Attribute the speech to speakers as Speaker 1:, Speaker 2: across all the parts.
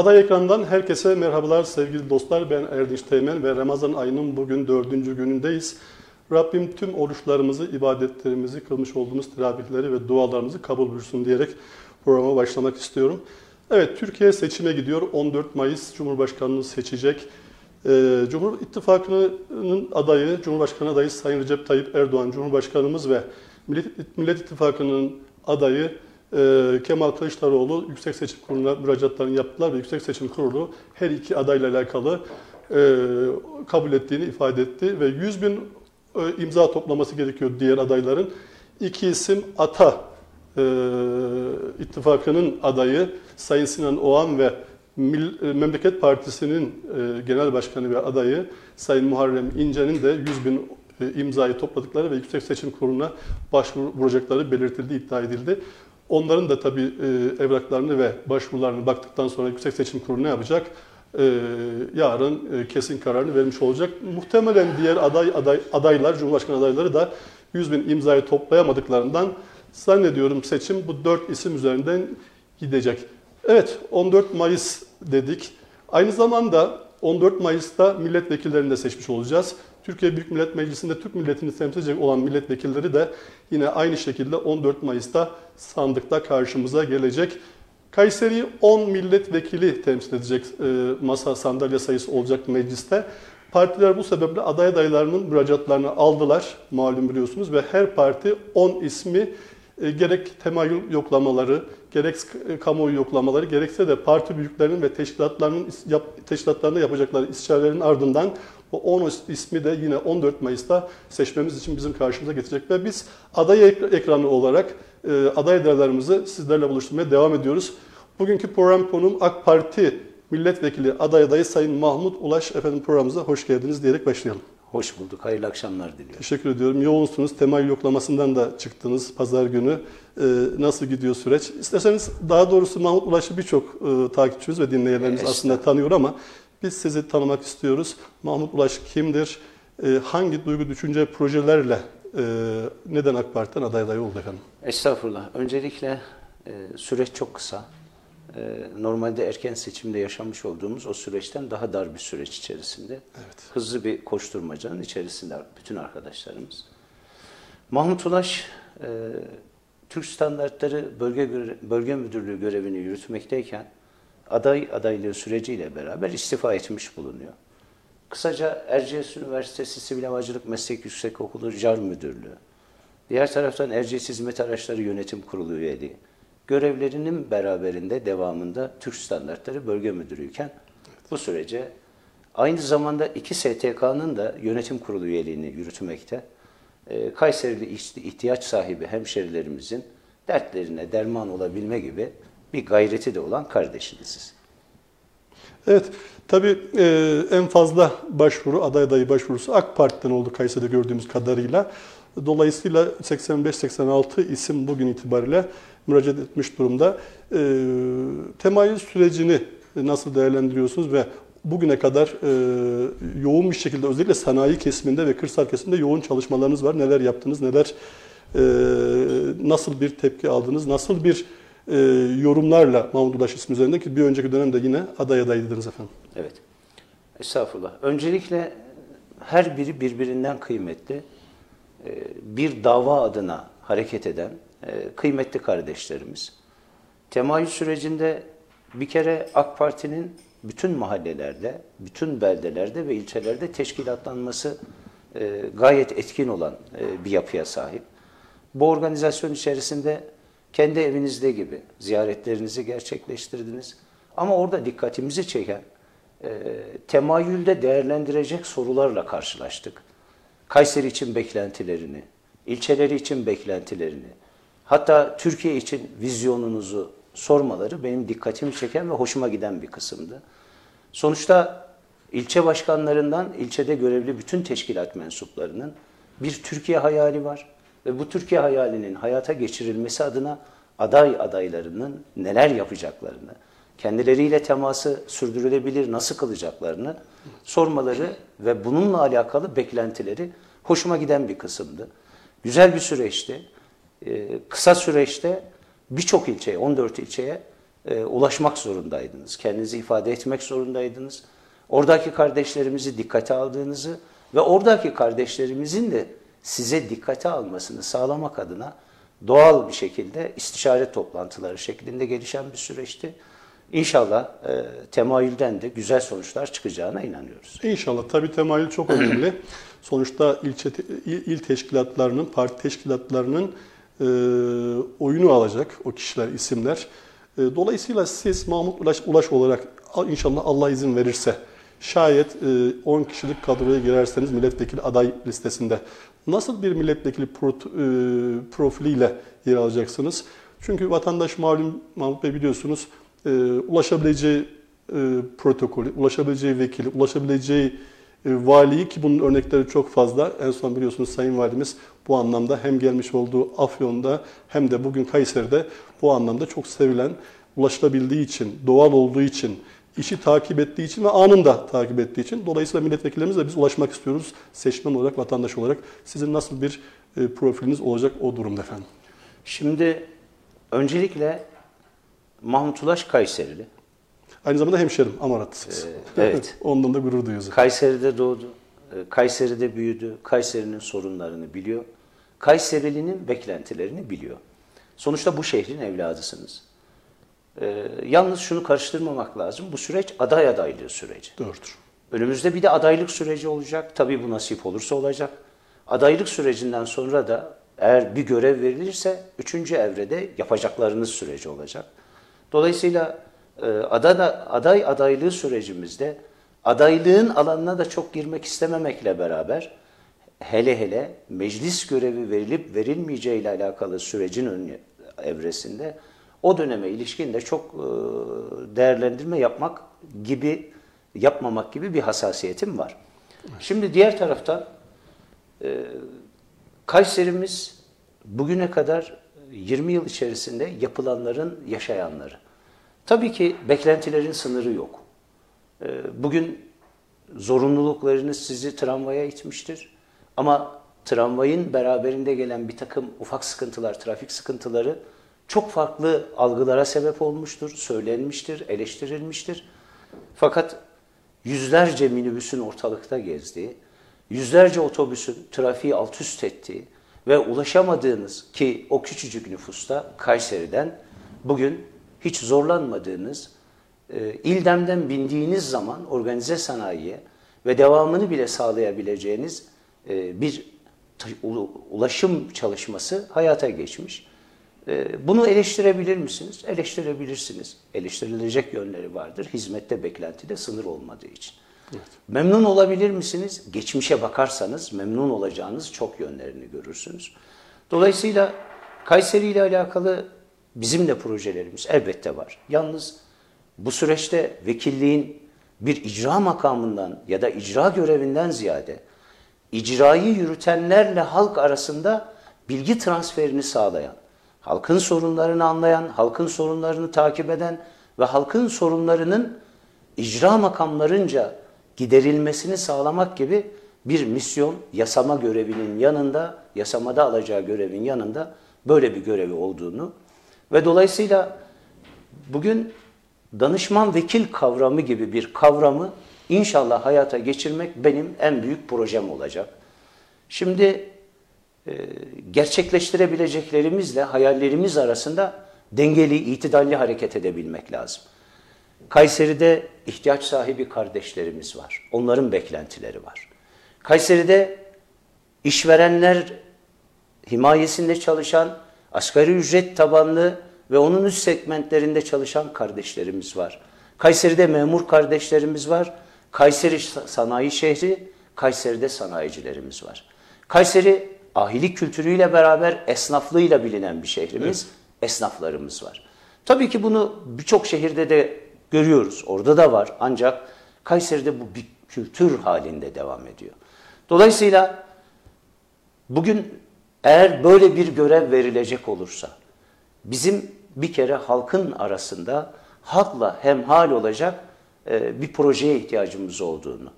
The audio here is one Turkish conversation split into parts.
Speaker 1: Aday ekrandan herkese merhabalar sevgili dostlar. Ben Erdinç Teğmen ve Ramazan ayının bugün dördüncü günündeyiz. Rabbim tüm oruçlarımızı, ibadetlerimizi, kılmış olduğumuz teravihleri ve dualarımızı kabul buyursun diyerek programa başlamak istiyorum. Evet, Türkiye seçime gidiyor. 14 Mayıs Cumhurbaşkanı'nı seçecek. Ee, Cumhur İttifakı'nın adayı, Cumhurbaşkanı adayı Sayın Recep Tayyip Erdoğan, Cumhurbaşkanımız ve Millet, Millet İttifakı'nın adayı e, Kemal Kılıçdaroğlu Yüksek Seçim Kurulu'na müracaatlarını yaptılar ve Yüksek Seçim Kurulu her iki adayla alakalı e, kabul ettiğini ifade etti ve 100 bin e, imza toplaması gerekiyor diğer adayların. İki isim Ata e, ittifakının adayı Sayın Sinan Oğan ve e, Memleket Partisi'nin genel başkanı ve adayı Sayın Muharrem İnce'nin de 100 bin imzayı topladıkları ve Yüksek Seçim Kurulu'na başvuracakları belirtildi, iddia edildi. Onların da tabii e, evraklarını ve başvurularını baktıktan sonra Yüksek Seçim Kurulu ne yapacak? E, yarın e, kesin kararını vermiş olacak. Muhtemelen diğer aday, aday adaylar, Cumhurbaşkanı adayları da 100 bin imzayı toplayamadıklarından zannediyorum seçim bu dört isim üzerinden gidecek. Evet 14 Mayıs dedik. Aynı zamanda 14 Mayıs'ta milletvekillerini de seçmiş olacağız. Türkiye Büyük Millet Meclisi'nde Türk milletini temsil edecek olan milletvekilleri de yine aynı şekilde 14 Mayıs'ta sandıkta karşımıza gelecek. Kayseri 10 milletvekili temsil edecek e, masa sandalye sayısı olacak mecliste. Partiler bu sebeple aday adaylarının müracaatlarını aldılar malum biliyorsunuz ve her parti 10 ismi e, gerek temayül yoklamaları, gerek e, kamuoyu yoklamaları, gerekse de parti büyüklerinin ve teşkilatlarının teşkilatlarında yapacakları istişarelerin ardından bu 10 ismi de yine 14 Mayıs'ta seçmemiz için bizim karşımıza getirecek ve biz aday ekranı olarak e, aday adaylarımızı sizlerle buluşturmaya devam ediyoruz. Bugünkü program konuğum AK Parti milletvekili aday adayı Sayın Mahmut Ulaş efendim programımıza hoş geldiniz diyerek başlayalım.
Speaker 2: Hoş bulduk. Hayırlı akşamlar diliyorum.
Speaker 1: Teşekkür ediyorum. Yoğunsunuz. Temel yoklamasından da çıktınız pazar günü. Ee, nasıl gidiyor süreç? İsterseniz daha doğrusu Mahmut Ulaş'ı birçok e, takipçimiz ve dinleyenlerimiz aslında tanıyor ama biz sizi tanımak istiyoruz. Mahmut Ulaş kimdir? E, hangi duygu, düşünce, projelerle e, neden AK Parti'den aday adayı oldu efendim?
Speaker 2: Estağfurullah. Öncelikle e, süreç çok kısa. E, normalde erken seçimde yaşamış olduğumuz o süreçten daha dar bir süreç içerisinde. Evet. Hızlı bir koşturmacanın içerisinde bütün arkadaşlarımız. Mahmut Ulaş, Türk Standartları Bölge, Bölge Müdürlüğü görevini yürütmekteyken aday adaylığı süreciyle beraber istifa etmiş bulunuyor. Kısaca Erciyes Üniversitesi Sivil Havacılık Meslek Yüksekokulu JAR Müdürlüğü, diğer taraftan Erciyes Hizmet Araçları Yönetim Kurulu üyeliği, görevlerinin beraberinde devamında Türk Standartları Bölge Müdürüyken bu sürece aynı zamanda iki STK'nın da yönetim kurulu üyeliğini yürütmekte. Ee, Kayserili ihtiyaç sahibi hemşerilerimizin dertlerine derman olabilme gibi bir gayreti de olan kardeşiniziz.
Speaker 1: Evet, tabii e, en fazla başvuru, aday adayı başvurusu AK Parti'den oldu Kayseri'de gördüğümüz kadarıyla. Dolayısıyla 85-86 isim bugün itibariyle müracaat etmiş durumda. E, temayül sürecini nasıl değerlendiriyorsunuz ve bugüne kadar e, yoğun bir şekilde özellikle sanayi kesiminde ve kırsal kesimde yoğun çalışmalarınız var. Neler yaptınız, neler e, nasıl bir tepki aldınız, nasıl bir e, yorumlarla Mahmut Ulaş ismi üzerinde ki bir önceki dönemde yine aday adaydıydınız efendim.
Speaker 2: Evet. Estağfurullah. Öncelikle her biri birbirinden kıymetli. E, bir dava adına hareket eden e, kıymetli kardeşlerimiz. Temayül sürecinde bir kere AK Parti'nin bütün mahallelerde, bütün beldelerde ve ilçelerde teşkilatlanması e, gayet etkin olan bir yapıya sahip. Bu organizasyon içerisinde kendi evinizde gibi ziyaretlerinizi gerçekleştirdiniz. Ama orada dikkatimizi çeken e, temayülde değerlendirecek sorularla karşılaştık. Kayseri için beklentilerini, ilçeleri için beklentilerini, hatta Türkiye için vizyonunuzu sormaları benim dikkatimi çeken ve hoşuma giden bir kısımdı. Sonuçta ilçe başkanlarından ilçede görevli bütün teşkilat mensuplarının bir Türkiye hayali var ve bu Türkiye hayalinin hayata geçirilmesi adına aday adaylarının neler yapacaklarını, kendileriyle teması sürdürülebilir nasıl kılacaklarını sormaları ve bununla alakalı beklentileri hoşuma giden bir kısımdı. Güzel bir süreçti. Ee, kısa süreçte birçok ilçeye, 14 ilçeye e, ulaşmak zorundaydınız. Kendinizi ifade etmek zorundaydınız. Oradaki kardeşlerimizi dikkate aldığınızı ve oradaki kardeşlerimizin de size dikkate almasını sağlamak adına doğal bir şekilde istişare toplantıları şeklinde gelişen bir süreçti. İnşallah e, temayülden de güzel sonuçlar çıkacağına inanıyoruz.
Speaker 1: İnşallah. Tabii temayül çok önemli. Sonuçta ilçe, il, il teşkilatlarının, parti teşkilatlarının e, oyunu alacak o kişiler, isimler. E, dolayısıyla siz Mahmut Ulaş, Ulaş olarak inşallah Allah izin verirse şayet e, 10 kişilik kadroya girerseniz milletvekili aday listesinde nasıl bir milletvekili e, profiliyle yer alacaksınız? Çünkü vatandaş malum Mahmut Bey biliyorsunuz e, ulaşabileceği e, protokolü, ulaşabileceği vekili, ulaşabileceği e, valiyi ki bunun örnekleri çok fazla. En son biliyorsunuz Sayın Valimiz bu anlamda hem gelmiş olduğu Afyon'da hem de bugün Kayseri'de bu anlamda çok sevilen, ulaşılabildiği için, doğal olduğu için, işi takip ettiği için ve anında takip ettiği için. Dolayısıyla milletvekillerimize biz ulaşmak istiyoruz. Seçmen olarak, vatandaş olarak. Sizin nasıl bir e, profiliniz olacak o durumda efendim?
Speaker 2: Şimdi öncelikle Mahmut Ulaş Kayserili.
Speaker 1: Aynı zamanda hemşerim, Amaratlısınız.
Speaker 2: Ee, evet.
Speaker 1: Ondan da gurur duyuyoruz.
Speaker 2: Kayseri'de doğdu. Ee, Kayseri'de büyüdü. Kayseri'nin sorunlarını biliyor. Kayserili'nin beklentilerini biliyor. Sonuçta bu şehrin evladısınız. Ee, yalnız şunu karıştırmamak lazım. Bu süreç aday adaylığı süreci.
Speaker 1: Doğrudur.
Speaker 2: Önümüzde bir de adaylık süreci olacak. Tabii bu nasip olursa olacak. Adaylık sürecinden sonra da eğer bir görev verilirse üçüncü evrede yapacaklarınız süreci olacak. Dolayısıyla e, adada, aday adaylığı sürecimizde adaylığın alanına da çok girmek istememekle beraber hele hele meclis görevi verilip verilmeyeceği ile alakalı sürecin ön evresinde o döneme ilişkin de çok e, değerlendirme yapmak gibi yapmamak gibi bir hassasiyetim var. Şimdi diğer taraftan e, Kayserimiz bugüne kadar 20 yıl içerisinde yapılanların yaşayanları. Tabii ki beklentilerin sınırı yok. Ee, bugün zorunluluklarınız sizi tramvaya itmiştir. Ama tramvayın beraberinde gelen bir takım ufak sıkıntılar, trafik sıkıntıları çok farklı algılara sebep olmuştur, söylenmiştir, eleştirilmiştir. Fakat yüzlerce minibüsün ortalıkta gezdiği, yüzlerce otobüsün trafiği alt üst ettiği ve ulaşamadığınız ki o küçücük nüfusta Kayseri'den bugün hiç zorlanmadığınız, e, İldem'den bindiğiniz zaman organize sanayiye ve devamını bile sağlayabileceğiniz e, bir ulaşım çalışması hayata geçmiş. E, bunu eleştirebilir misiniz? Eleştirebilirsiniz. Eleştirilecek yönleri vardır. Hizmette beklentide sınır olmadığı için. Evet. Memnun olabilir misiniz? Geçmişe bakarsanız memnun olacağınız çok yönlerini görürsünüz. Dolayısıyla Kayseri ile alakalı bizim de projelerimiz elbette var. Yalnız bu süreçte vekilliğin bir icra makamından ya da icra görevinden ziyade icrayı yürütenlerle halk arasında bilgi transferini sağlayan, halkın sorunlarını anlayan, halkın sorunlarını takip eden ve halkın sorunlarının icra makamlarınca giderilmesini sağlamak gibi bir misyon yasama görevinin yanında, yasamada alacağı görevin yanında böyle bir görevi olduğunu ve dolayısıyla bugün danışman vekil kavramı gibi bir kavramı inşallah hayata geçirmek benim en büyük projem olacak. Şimdi gerçekleştirebileceklerimizle hayallerimiz arasında dengeli, itidalli hareket edebilmek lazım. Kayseri'de ihtiyaç sahibi kardeşlerimiz var. Onların beklentileri var. Kayseri'de işverenler himayesinde çalışan asgari ücret tabanlı ve onun üst segmentlerinde çalışan kardeşlerimiz var. Kayseri'de memur kardeşlerimiz var. Kayseri sanayi şehri, Kayseri'de sanayicilerimiz var. Kayseri ahilik kültürüyle beraber esnaflığıyla bilinen bir şehrimiz, evet. esnaflarımız var. Tabii ki bunu birçok şehirde de görüyoruz. Orada da var. Ancak Kayseri'de bu bir kültür halinde devam ediyor. Dolayısıyla bugün eğer böyle bir görev verilecek olursa bizim bir kere halkın arasında halkla hemhal olacak e, bir projeye ihtiyacımız olduğunu.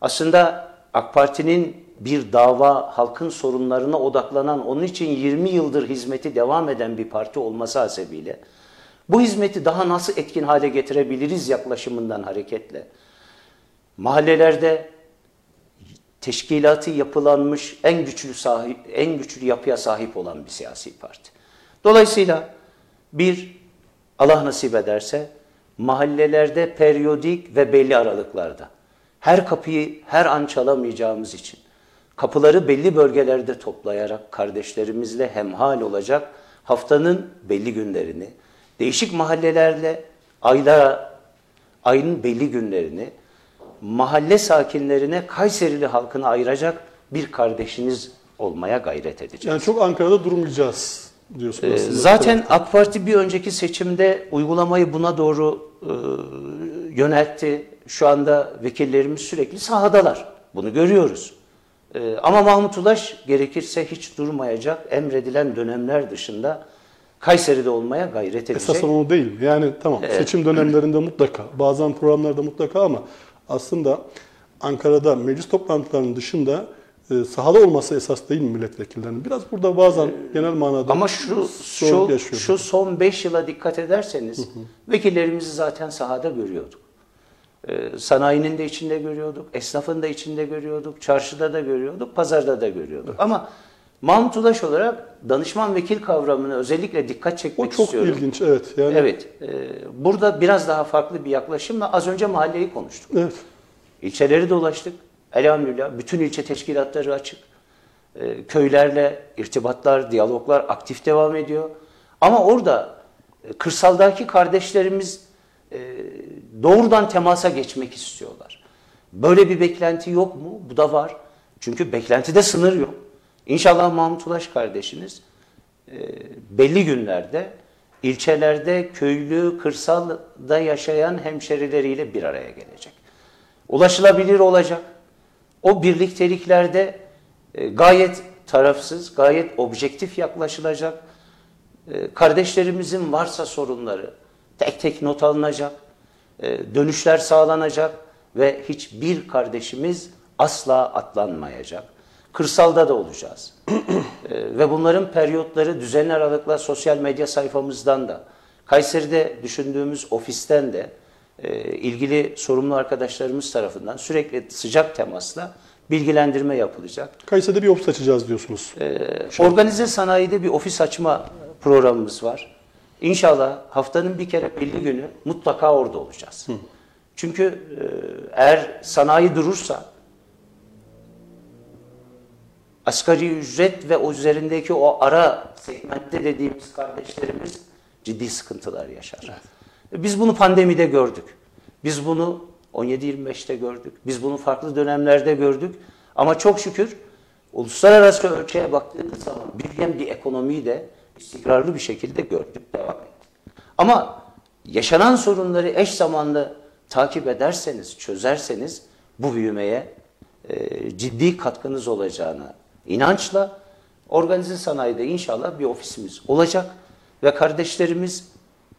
Speaker 2: Aslında AK Parti'nin bir dava, halkın sorunlarına odaklanan, onun için 20 yıldır hizmeti devam eden bir parti olması hasebiyle Bu hizmeti daha nasıl etkin hale getirebiliriz yaklaşımından hareketle. Mahallelerde teşkilatı yapılanmış en güçlü sahip, en güçlü yapıya sahip olan bir siyasi parti. Dolayısıyla bir Allah nasip ederse mahallelerde periyodik ve belli aralıklarda her kapıyı her an çalamayacağımız için kapıları belli bölgelerde toplayarak kardeşlerimizle hemhal olacak haftanın belli günlerini değişik mahallelerle aylara ayın belli günlerini mahalle sakinlerine Kayserili halkına ayıracak bir kardeşiniz olmaya gayret edeceğiz.
Speaker 1: Yani çok Ankara'da durmayacağız diyorsunuz.
Speaker 2: Ee, zaten AK Parti bir önceki seçimde uygulamayı buna doğru e, yöneltti. Şu anda vekillerimiz sürekli sahadalar. Bunu görüyoruz. E, ama Mahmut Ulaş gerekirse hiç durmayacak. Emredilen dönemler dışında Kayseri'de olmaya gayret edecek.
Speaker 1: Esasen onu değil. Yani tamam seçim dönemlerinde mutlaka, bazen programlarda mutlaka ama aslında Ankara'da meclis toplantılarının dışında e, sahada olması esas değil mi milletvekillerinin? Biraz burada bazen genel manada
Speaker 2: Ama şu şu, şu son 5 yıla dikkat ederseniz vekillerimizi zaten sahada görüyorduk. Ee, sanayinin de içinde görüyorduk, esnafın da içinde görüyorduk, çarşıda da görüyorduk, pazarda da görüyorduk. Ama Mahmut Ulaş olarak danışman vekil kavramını özellikle dikkat
Speaker 1: o
Speaker 2: çekmek
Speaker 1: çok
Speaker 2: istiyorum.
Speaker 1: ilginç evet. Yani
Speaker 2: Evet, e, burada biraz daha farklı bir yaklaşımla az önce mahalleyi konuştuk.
Speaker 1: evet.
Speaker 2: İlçeleri dolaştık. Elhamdülillah bütün ilçe teşkilatları açık. Ee, köylerle irtibatlar, diyaloglar aktif devam ediyor. Ama orada e, kırsaldaki kardeşlerimiz e, doğrudan temasa geçmek istiyorlar. Böyle bir beklenti yok mu? Bu da var. Çünkü beklentide sınır yok. İnşallah Mahmut Ulaş kardeşiniz e, belli günlerde ilçelerde köylü, kırsalda yaşayan hemşerileriyle bir araya gelecek. Ulaşılabilir olacak. O birlikteliklerde e, gayet tarafsız, gayet objektif yaklaşılacak. E, kardeşlerimizin varsa sorunları tek tek not alınacak, dönüşler sağlanacak ve hiçbir kardeşimiz asla atlanmayacak. Kırsalda da olacağız. E, ve bunların periyotları düzenli aralıkla sosyal medya sayfamızdan da, Kayseri'de düşündüğümüz ofisten de e, ilgili sorumlu arkadaşlarımız tarafından sürekli sıcak temasla bilgilendirme yapılacak.
Speaker 1: Kayseri'de bir ofis açacağız diyorsunuz.
Speaker 2: Ee, organize sanayide bir ofis açma programımız var. İnşallah haftanın bir kere belli günü mutlaka orada olacağız. Çünkü e, eğer sanayi durursa asgari ücret ve o üzerindeki o ara segmentte dediğimiz kardeşlerimiz ciddi sıkıntılar yaşar. Biz bunu pandemide gördük. Biz bunu 17-25'te gördük. Biz bunu farklı dönemlerde gördük. Ama çok şükür uluslararası ölçüye baktığımız zaman büyüyen bir ekonomiyi de istikrarlı bir şekilde gördük, devam ettik. Ama yaşanan sorunları eş zamanlı takip ederseniz, çözerseniz bu büyümeye e, ciddi katkınız olacağına inançla organize sanayide inşallah bir ofisimiz olacak ve kardeşlerimiz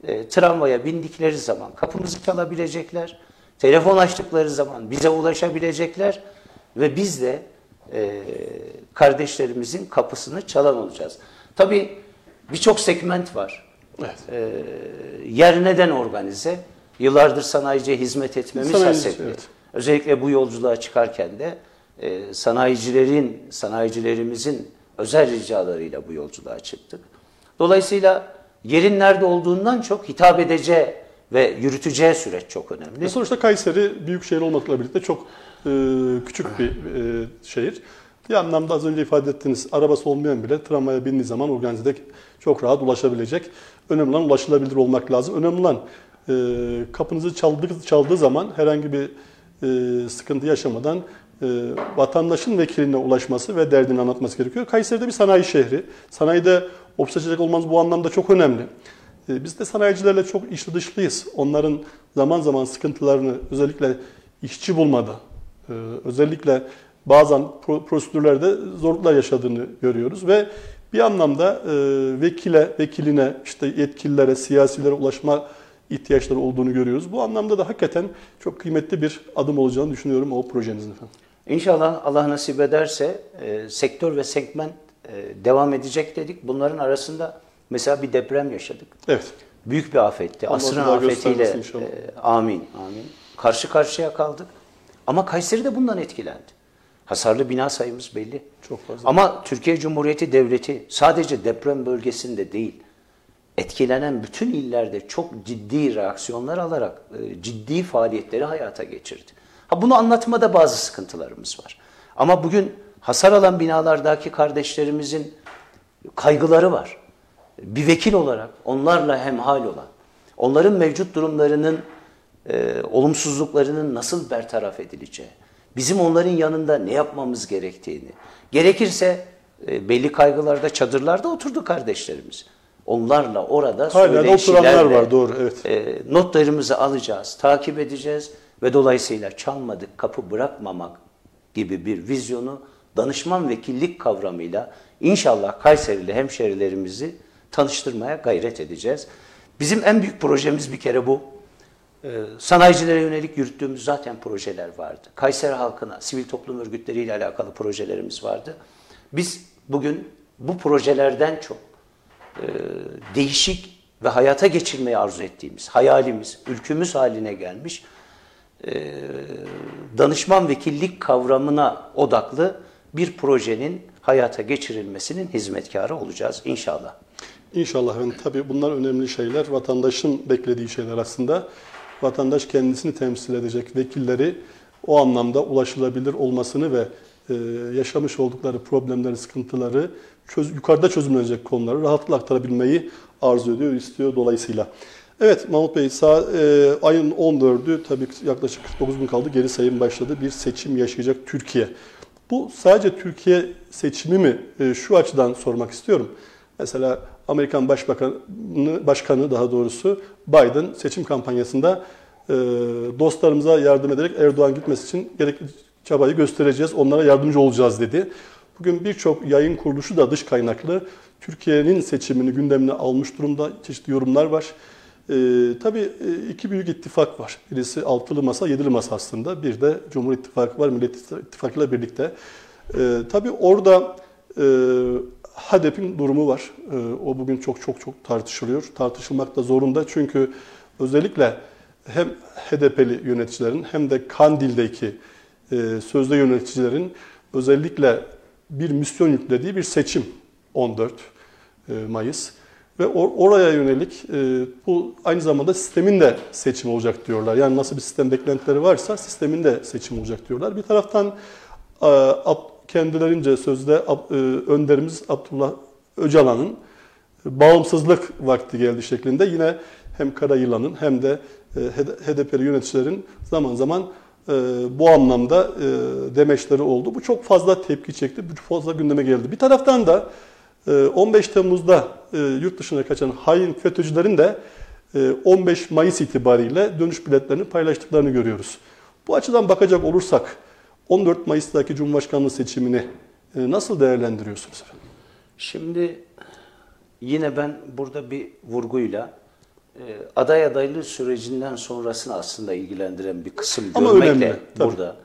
Speaker 2: e, tramvaya bindikleri zaman kapımızı çalabilecekler, telefon açtıkları zaman bize ulaşabilecekler ve biz de e, kardeşlerimizin kapısını çalan olacağız. Tabii birçok segment var.
Speaker 1: Evet.
Speaker 2: E, yer neden organize? Yıllardır sanayiciye hizmet etmemiz hasetli.
Speaker 1: evet.
Speaker 2: Özellikle bu yolculuğa çıkarken de e, sanayicilerin, sanayicilerimizin özel ricalarıyla bu yolculuğa çıktık. Dolayısıyla yerin nerede olduğundan çok hitap edeceği ve yürüteceği süreç çok önemli.
Speaker 1: Ve sonuçta Kayseri büyük şehir olmakla birlikte çok e, küçük bir e, şehir. Bir anlamda az önce ifade ettiğiniz arabası olmayan bile tramvaya bindiği zaman organizede çok rahat ulaşabilecek. Önemli olan ulaşılabilir olmak lazım. Önemli olan e, kapınızı çaldığı, çaldığı zaman herhangi bir e, sıkıntı yaşamadan e, vatandaşın vekiline ulaşması ve derdini anlatması gerekiyor. Kayseri'de bir sanayi şehri. Sanayide ofis olmanız bu anlamda çok önemli. E, Biz de sanayicilerle çok içli dışlıyız. Onların zaman zaman sıkıntılarını özellikle işçi bulmada, e, özellikle bazen pro- prosedürlerde zorluklar yaşadığını görüyoruz ve bir anlamda e, vekile, vekiline, işte yetkililere, siyasilere ulaşma ihtiyaçları olduğunu görüyoruz. Bu anlamda da hakikaten çok kıymetli bir adım olacağını düşünüyorum o projenizin efendim.
Speaker 2: İnşallah Allah nasip ederse e, sektör ve segment e, devam edecek dedik. Bunların arasında mesela bir deprem yaşadık.
Speaker 1: Evet.
Speaker 2: büyük bir afetti.
Speaker 1: Allah
Speaker 2: Asrın
Speaker 1: daha
Speaker 2: afetiyle e, amin amin. Karşı karşıya kaldık. Ama Kayseri de bundan etkilendi. Hasarlı bina sayımız belli.
Speaker 1: Çok fazla.
Speaker 2: Ama Türkiye Cumhuriyeti Devleti sadece deprem bölgesinde değil, etkilenen bütün illerde çok ciddi reaksiyonlar alarak e, ciddi faaliyetleri hayata geçirdi. Ha bunu anlatmada bazı sıkıntılarımız var. Ama bugün hasar alan binalardaki kardeşlerimizin kaygıları var. Bir vekil olarak onlarla hemhal olan, onların mevcut durumlarının e, olumsuzluklarının nasıl bertaraf edileceği, bizim onların yanında ne yapmamız gerektiğini, gerekirse e, belli kaygılarda, çadırlarda oturdu kardeşlerimiz. Onlarla orada
Speaker 1: Hala oturanlar var, doğru, evet.
Speaker 2: e, notlarımızı alacağız, takip edeceğiz ve dolayısıyla çalmadık kapı bırakmamak gibi bir vizyonu danışman vekillik kavramıyla inşallah Kayserili hemşerilerimizi tanıştırmaya gayret edeceğiz. Bizim en büyük projemiz bir kere bu. Ee, sanayicilere yönelik yürüttüğümüz zaten projeler vardı. Kayseri halkına, sivil toplum örgütleriyle alakalı projelerimiz vardı. Biz bugün bu projelerden çok e, değişik ve hayata geçirmeyi arzu ettiğimiz, hayalimiz, ülkümüz haline gelmiş e, danışman vekillik kavramına odaklı bir projenin hayata geçirilmesinin hizmetkarı olacağız inşallah.
Speaker 1: İnşallah. Yani tabii bunlar önemli şeyler. Vatandaşın beklediği şeyler aslında. Vatandaş kendisini temsil edecek vekilleri o anlamda ulaşılabilir olmasını ve e, yaşamış oldukları problemleri, sıkıntıları çöz, yukarıda çözümlenecek konuları rahatlıkla aktarabilmeyi arzu ediyor, istiyor dolayısıyla. Evet Mahmut Bey, sağ, e, ayın 14'ü tabii yaklaşık 49 gün kaldı. Geri sayım başladı. Bir seçim yaşayacak Türkiye. Bu sadece Türkiye seçimi mi? E, şu açıdan sormak istiyorum. Mesela Amerikan Başbakanı, Başkanı daha doğrusu Biden seçim kampanyasında dostlarımıza yardım ederek Erdoğan gitmesi için gerekli çabayı göstereceğiz, onlara yardımcı olacağız dedi. Bugün birçok yayın kuruluşu da dış kaynaklı Türkiye'nin seçimini gündemine almış durumda. Çeşitli yorumlar var. Ee, tabii e, iki büyük ittifak var. Birisi altılı masa, yedili masa aslında. Bir de Cumhur İttifakı var, Millet İttifakı ile birlikte. Ee, tabii orada e, HDP'in durumu var. Ee, o bugün çok çok çok tartışılıyor. Tartışılmak da zorunda çünkü özellikle hem HDP'li yöneticilerin hem de Kandil'deki e, sözde yöneticilerin özellikle bir misyon yüklediği bir seçim 14 e, Mayıs. Ve oraya yönelik e, bu aynı zamanda sistemin de seçim olacak diyorlar. Yani nasıl bir sistem beklentileri varsa sistemin de seçim olacak diyorlar. Bir taraftan kendilerince sözde önderimiz Abdullah Öcalan'ın bağımsızlık vakti geldi şeklinde yine hem Karayılan'ın hem de HDP'li yöneticilerin zaman zaman bu anlamda demeçleri oldu. Bu çok fazla tepki çekti, çok fazla gündeme geldi. Bir taraftan da 15 Temmuz'da yurt dışına kaçan hain FETÖ'cülerin de 15 Mayıs itibariyle dönüş biletlerini paylaştıklarını görüyoruz. Bu açıdan bakacak olursak 14 Mayıs'taki Cumhurbaşkanlığı seçimini nasıl değerlendiriyorsunuz efendim?
Speaker 2: Şimdi yine ben burada bir vurguyla aday adaylığı sürecinden sonrasını aslında ilgilendiren bir kısım
Speaker 1: Ama
Speaker 2: görmekle
Speaker 1: önemli, tabii.
Speaker 2: burada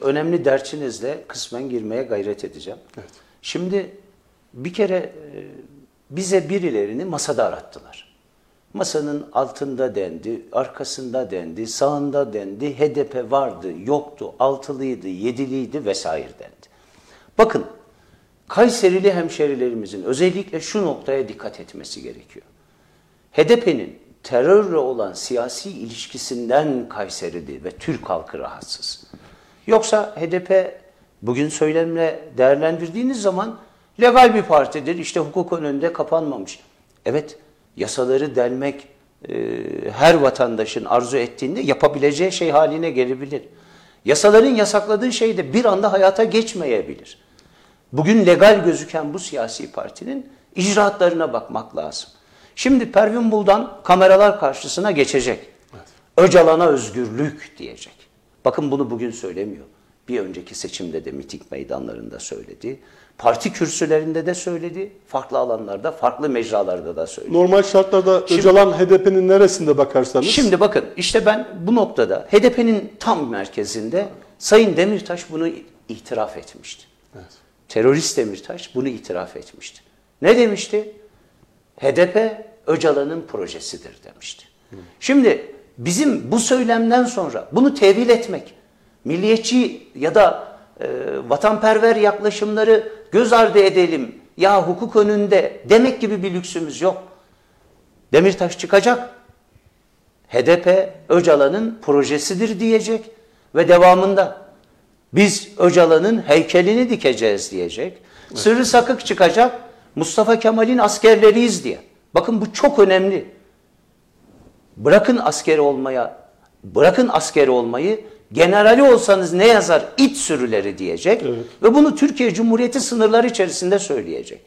Speaker 2: önemli derçinizle kısmen girmeye gayret edeceğim.
Speaker 1: Evet.
Speaker 2: Şimdi bir kere e, bize birilerini masada arattılar. Masanın altında dendi, arkasında dendi, sağında dendi, HDP vardı, yoktu, altılıydı, yediliydi vesaire dendi. Bakın, Kayserili hemşerilerimizin özellikle şu noktaya dikkat etmesi gerekiyor. HDP'nin terörle olan siyasi ilişkisinden Kayserili ve Türk halkı rahatsız. Yoksa HDP bugün söylemle değerlendirdiğiniz zaman legal bir partidir. İşte hukuk önünde kapanmamış. Evet, yasaları delmek e, her vatandaşın arzu ettiğinde yapabileceği şey haline gelebilir. Yasaların yasakladığı şey de bir anda hayata geçmeyebilir. Bugün legal gözüken bu siyasi partinin icraatlarına bakmak lazım. Şimdi Pervin Buldan kameralar karşısına geçecek.
Speaker 1: Evet.
Speaker 2: Öcalan'a özgürlük diyecek. Bakın bunu bugün söylemiyor. Bir önceki seçimde de miting meydanlarında söyledi. Parti kürsülerinde de söyledi. Farklı alanlarda, farklı mecralarda da söyledi.
Speaker 1: Normal şartlarda
Speaker 2: Şimdi-
Speaker 1: Öcalan HDP'nin neresinde bakarsanız
Speaker 2: Şimdi bakın işte ben bu noktada HDP'nin tam merkezinde Sayın Demirtaş bunu itiraf etmişti.
Speaker 1: Evet.
Speaker 2: Terörist Demirtaş bunu itiraf etmişti. Ne demişti? HDP Öcalan'ın projesidir demişti. Şimdi bizim bu söylemden sonra bunu tevil etmek, milliyetçi ya da e, vatanperver yaklaşımları göz ardı edelim, ya hukuk önünde demek gibi bir lüksümüz yok. Demirtaş çıkacak, HDP Öcalan'ın projesidir diyecek ve devamında biz Öcalan'ın heykelini dikeceğiz diyecek. Sırrı Sakık çıkacak, Mustafa Kemal'in askerleriyiz diye. Bakın bu çok önemli. Bırakın askeri olmaya, bırakın askeri olmayı, generali olsanız ne yazar it sürüleri diyecek
Speaker 1: Evet.
Speaker 2: ve bunu Türkiye Cumhuriyeti sınırları içerisinde söyleyecek.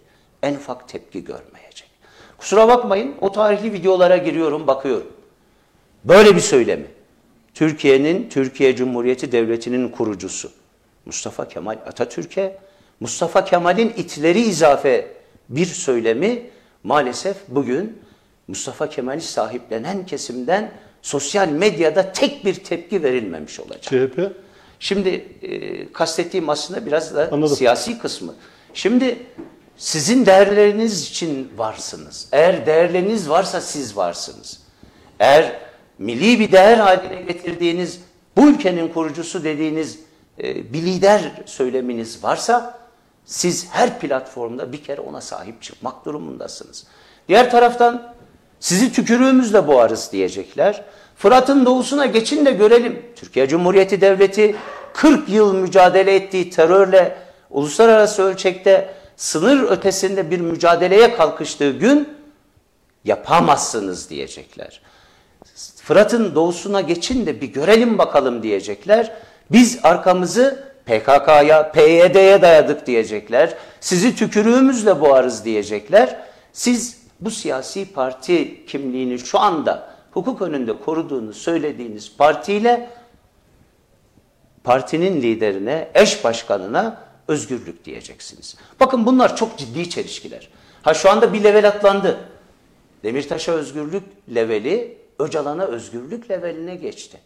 Speaker 2: En ufak tepki görmeyecek. Kusura bakmayın o tarihli videolara giriyorum bakıyorum. Böyle bir söylemi. Türkiye'nin, Türkiye Cumhuriyeti Devleti'nin kurucusu Mustafa Kemal Atatürk'e, Mustafa Kemal'in itleri izafe bir söylemi maalesef bugün Mustafa Kemal'i sahiplenen kesimden sosyal medyada tek bir tepki verilmemiş olacak.
Speaker 1: CHP
Speaker 2: Şimdi e, kastettiğim aslında biraz da
Speaker 1: Anladım.
Speaker 2: siyasi kısmı. Şimdi sizin değerleriniz için varsınız. Eğer değerleriniz varsa siz varsınız. Eğer milli bir değer haline getirdiğiniz, bu ülkenin kurucusu dediğiniz e, bir lider söyleminiz varsa siz her platformda bir kere ona sahip çıkmak durumundasınız. Diğer taraftan sizi tükürüğümüzle boğarız diyecekler. Fırat'ın doğusuna geçin de görelim. Türkiye Cumhuriyeti Devleti 40 yıl mücadele ettiği terörle uluslararası ölçekte sınır ötesinde bir mücadeleye kalkıştığı gün yapamazsınız diyecekler. Fırat'ın doğusuna geçin de bir görelim bakalım diyecekler. Biz arkamızı PKK'ya, PYD'ye dayadık diyecekler. Sizi tükürüğümüzle boğarız diyecekler. Siz bu siyasi parti kimliğini şu anda hukuk önünde koruduğunu söylediğiniz partiyle partinin liderine, eş başkanına özgürlük diyeceksiniz. Bakın bunlar çok ciddi çelişkiler. Ha şu anda bir level atlandı. Demirtaş'a özgürlük leveli Öcalan'a özgürlük leveline geçti.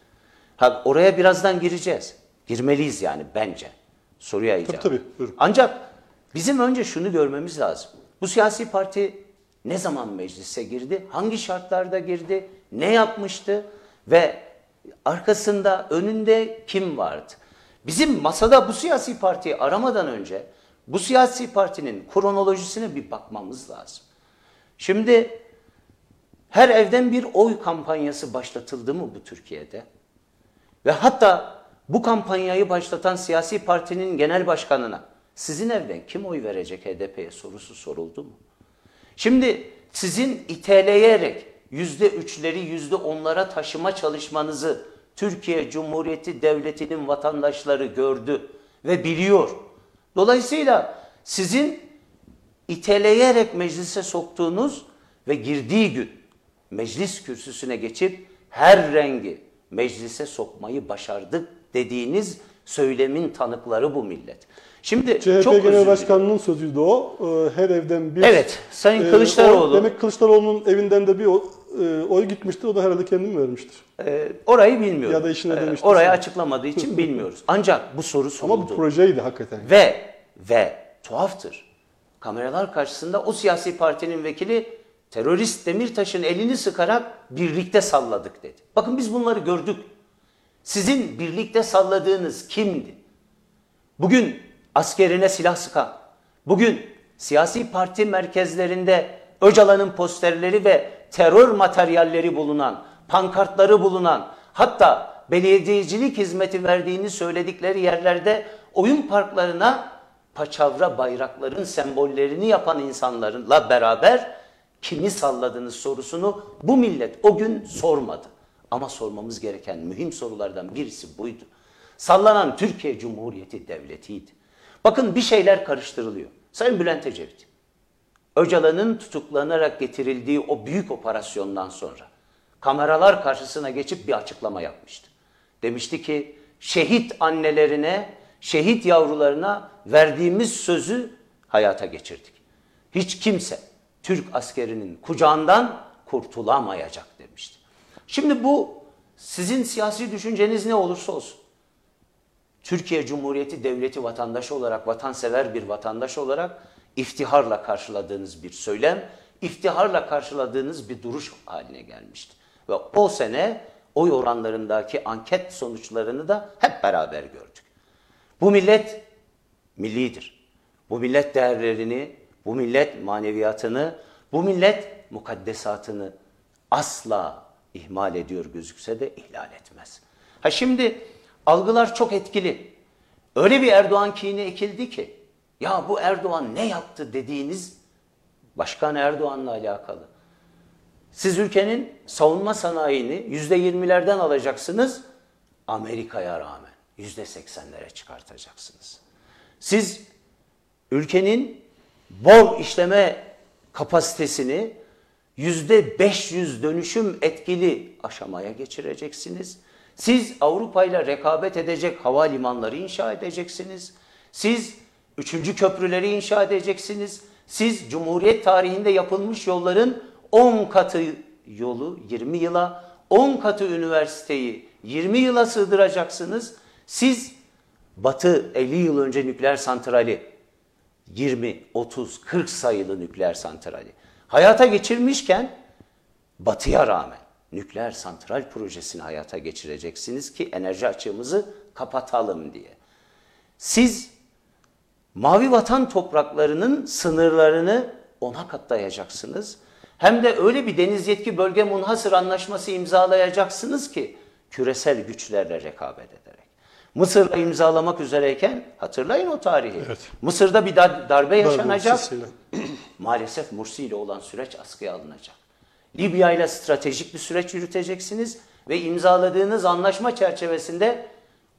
Speaker 2: Ha oraya birazdan gireceğiz. Girmeliyiz yani bence. Soruya icabı.
Speaker 1: tabii, buyurun.
Speaker 2: Ancak bizim önce şunu görmemiz lazım. Bu siyasi parti ne zaman meclise girdi? Hangi şartlarda girdi? Ne yapmıştı? Ve arkasında, önünde kim vardı? Bizim masada bu siyasi partiyi aramadan önce bu siyasi partinin kronolojisine bir bakmamız lazım. Şimdi her evden bir oy kampanyası başlatıldı mı bu Türkiye'de? Ve hatta bu kampanyayı başlatan siyasi partinin genel başkanına sizin evden kim oy verecek HDP'ye sorusu soruldu mu? Şimdi sizin iteleyerek yüzde üçleri yüzde onlara taşıma çalışmanızı Türkiye Cumhuriyeti Devleti'nin vatandaşları gördü ve biliyor. Dolayısıyla sizin iteleyerek meclise soktuğunuz ve girdiği gün meclis kürsüsüne geçip her rengi meclise sokmayı başardık dediğiniz söylemin tanıkları bu millet. Şimdi
Speaker 1: CHP
Speaker 2: çok
Speaker 1: Genel. Başkanı'nın sözüydü o. Ee, Her evden bir.
Speaker 2: Evet, Sayın
Speaker 1: Ee,
Speaker 2: Kılıçdaroğlu.
Speaker 1: o- demek Kılıçdaroğlu'nun evinden de bir e, oy gitmiştir. O da herhalde kendi mi vermiştir?
Speaker 2: Ee, orayı bilmiyorum.
Speaker 1: Ya da işine demiştir
Speaker 2: orayı
Speaker 1: sana.
Speaker 2: açıklamadığı için bilmiyoruz. Ancak bu soru
Speaker 1: Ama
Speaker 2: soruldu.
Speaker 1: bu projeydi hakikaten.
Speaker 2: Ve ve tuhaftır. Kameralar karşısında o siyasi partinin vekili terörist Demirtaş'ın elini sıkarak birlikte salladık dedi. Bakın biz bunları gördük. Sizin birlikte salladığınız kimdi? Bugün askerine silah sıkan, bugün siyasi parti merkezlerinde Öcalan'ın posterleri ve terör materyalleri bulunan, pankartları bulunan, hatta belediyecilik hizmeti verdiğini söyledikleri yerlerde oyun parklarına paçavra bayrakların sembollerini yapan insanlarla beraber kimi salladınız sorusunu bu millet o gün sormadı. Ama sormamız gereken mühim sorulardan birisi buydu. Sallanan Türkiye Cumhuriyeti Devleti'ydi. Bakın bir şeyler karıştırılıyor. Sayın Bülent Ecevit, Öcalan'ın tutuklanarak getirildiği o büyük operasyondan sonra kameralar karşısına geçip bir açıklama yapmıştı. Demişti ki şehit annelerine, şehit yavrularına verdiğimiz sözü hayata geçirdik. Hiç kimse Türk askerinin kucağından kurtulamayacak. Şimdi bu sizin siyasi düşünceniz ne olursa olsun. Türkiye Cumhuriyeti Devleti vatandaşı olarak, vatansever bir vatandaş olarak iftiharla karşıladığınız bir söylem iftiharla karşıladığınız bir duruş haline gelmişti. Ve o sene oy oranlarındaki anket sonuçlarını da hep beraber gördük. Bu millet millidir. Bu millet değerlerini, bu millet maneviyatını, bu millet mukaddesatını asla ihmal ediyor gözükse de ihlal etmez. Ha şimdi algılar çok etkili. Öyle bir Erdoğan kini ekildi ki ya bu Erdoğan ne yaptı dediğiniz Başkan Erdoğan'la alakalı. Siz ülkenin savunma sanayini yüzde yirmilerden alacaksınız Amerika'ya rağmen yüzde seksenlere çıkartacaksınız. Siz ülkenin bor işleme kapasitesini yüzde 500 dönüşüm etkili aşamaya geçireceksiniz. Siz Avrupa ile rekabet edecek havalimanları inşa edeceksiniz. Siz üçüncü köprüleri inşa edeceksiniz. Siz Cumhuriyet tarihinde yapılmış yolların 10 katı yolu 20 yıla, 10 katı üniversiteyi 20 yıla sığdıracaksınız. Siz Batı 50 yıl önce nükleer santrali 20, 30, 40 sayılı nükleer santrali hayata geçirmişken Batı'ya rağmen nükleer santral projesini hayata geçireceksiniz ki enerji açığımızı kapatalım diye. Siz Mavi Vatan topraklarının sınırlarını ona katlayacaksınız. Hem de öyle bir deniz yetki bölge munhasır anlaşması imzalayacaksınız ki küresel güçlerle rekabet ederek. Mısır'la imzalamak üzereyken hatırlayın o tarihi. Evet. Mısır'da bir darbe yaşanacak. Maalesef Mursi ile olan süreç askıya alınacak. Libya ile stratejik bir süreç yürüteceksiniz ve imzaladığınız anlaşma çerçevesinde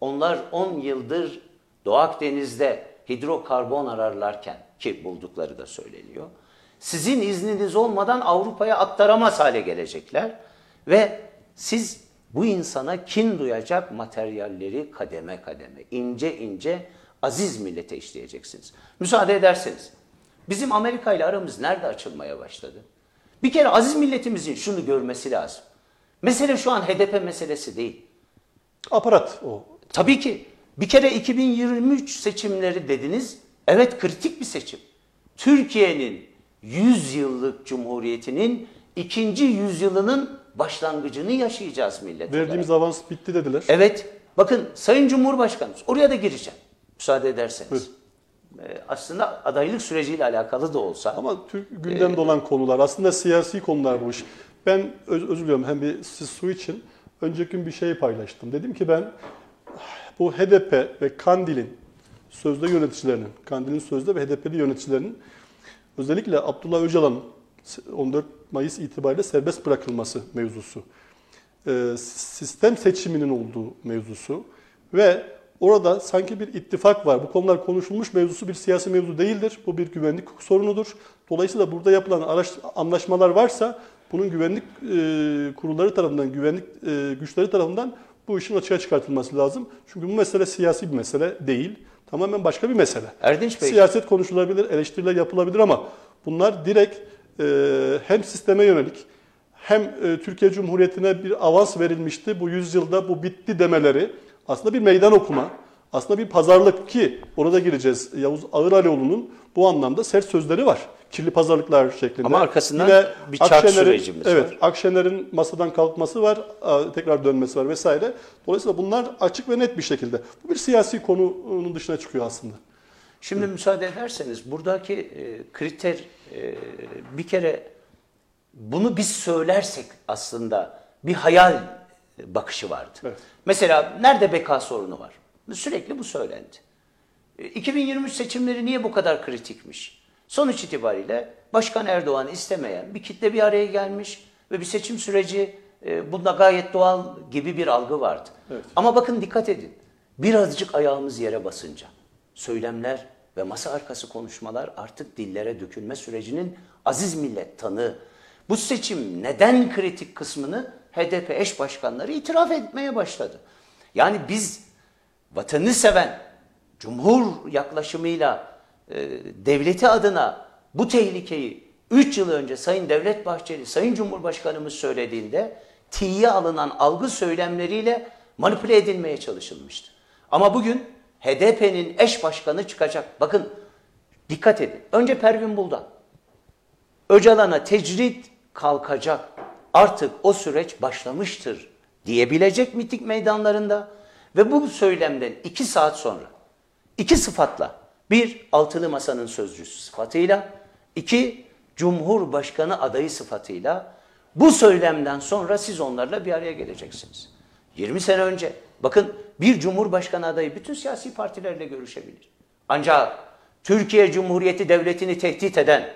Speaker 2: onlar 10 yıldır Doğu Akdeniz'de hidrokarbon ararlarken ki buldukları da söyleniyor. Sizin izniniz olmadan Avrupa'ya aktaramaz hale gelecekler ve siz bu insana kin duyacak materyalleri kademe kademe, ince ince aziz millete işleyeceksiniz. Müsaade ederseniz bizim Amerika ile aramız nerede açılmaya başladı? Bir kere aziz milletimizin şunu görmesi lazım. Mesele şu an HDP meselesi değil.
Speaker 1: Aparat o.
Speaker 2: Tabii ki. Bir kere 2023 seçimleri dediniz. Evet kritik bir seçim. Türkiye'nin 100 yıllık cumhuriyetinin ikinci yüzyılının başlangıcını yaşayacağız millet
Speaker 1: Verdiğimiz avans bitti dediler.
Speaker 2: Evet. Bakın Sayın Cumhurbaşkanımız oraya da gireceğim. Müsaade ederseniz. Buyurun. Ee, aslında adaylık süreciyle alakalı da olsa.
Speaker 1: Ama Türk gündemde e, olan konular aslında siyasi konular bu iş. Ben öz, özür diliyorum hem bir siz su için önceki gün bir şey paylaştım. Dedim ki ben bu HDP ve Kandil'in sözde yöneticilerinin, Kandil'in sözde ve HDP'li yöneticilerinin özellikle Abdullah Öcalan'ın 14 Mayıs itibariyle serbest bırakılması mevzusu, e, sistem seçiminin olduğu mevzusu ve orada sanki bir ittifak var. Bu konular konuşulmuş mevzusu bir siyasi mevzu değildir. Bu bir güvenlik sorunudur. Dolayısıyla burada yapılan anlaşmalar varsa bunun güvenlik e, kurulları tarafından, güvenlik e, güçleri tarafından bu işin açığa çıkartılması lazım. Çünkü bu mesele siyasi bir mesele değil. Tamamen başka bir mesele.
Speaker 2: Erdinç Bey.
Speaker 1: Siyaset konuşulabilir, eleştiriler yapılabilir ama bunlar direkt e, hem sisteme yönelik hem e, Türkiye Cumhuriyeti'ne bir avans verilmişti. Bu yüzyılda bu bitti demeleri aslında bir meydan okuma. Aslında bir pazarlık ki orada gireceğiz. Yavuz Ağıralioğlu'nun bu anlamda sert sözleri var. Kirli pazarlıklar şeklinde.
Speaker 2: Ama arkasından Yine bir çark sürecimiz
Speaker 1: evet,
Speaker 2: var.
Speaker 1: Akşener'in masadan kalkması var, tekrar dönmesi var vesaire. Dolayısıyla bunlar açık ve net bir şekilde. Bu bir siyasi konunun dışına çıkıyor aslında.
Speaker 2: Şimdi Hı. müsaade ederseniz buradaki e, kriter e, bir kere bunu biz söylersek aslında bir hayal bakışı vardı. Evet. Mesela nerede beka sorunu var? Sürekli bu söylendi. 2023 e, seçimleri niye bu kadar kritikmiş? Sonuç itibariyle Başkan Erdoğan istemeyen bir kitle bir araya gelmiş ve bir seçim süreci e, bunda gayet doğal gibi bir algı vardı. Evet. Ama bakın dikkat edin. Birazcık ayağımız yere basınca söylemler ve masa arkası konuşmalar artık dillere dökülme sürecinin aziz millet tanı. Bu seçim neden kritik kısmını HDP eş başkanları itiraf etmeye başladı. Yani biz vatanı seven, cumhur yaklaşımıyla e, devleti adına bu tehlikeyi 3 yıl önce Sayın Devlet Bahçeli, Sayın Cumhurbaşkanımız söylediğinde tiye alınan algı söylemleriyle manipüle edilmeye çalışılmıştı. Ama bugün HDP'nin eş başkanı çıkacak. Bakın dikkat edin. Önce Pervin Buldan. Öcalan'a tecrit kalkacak. Artık o süreç başlamıştır diyebilecek mitik meydanlarında ve bu söylemden iki saat sonra iki sıfatla bir altılı masanın sözcüsü sıfatıyla iki Cumhurbaşkanı adayı sıfatıyla bu söylemden sonra siz onlarla bir araya geleceksiniz. 20 sene önce bakın bir Cumhurbaşkanı adayı bütün siyasi partilerle görüşebilir. Ancak Türkiye Cumhuriyeti Devleti'ni tehdit eden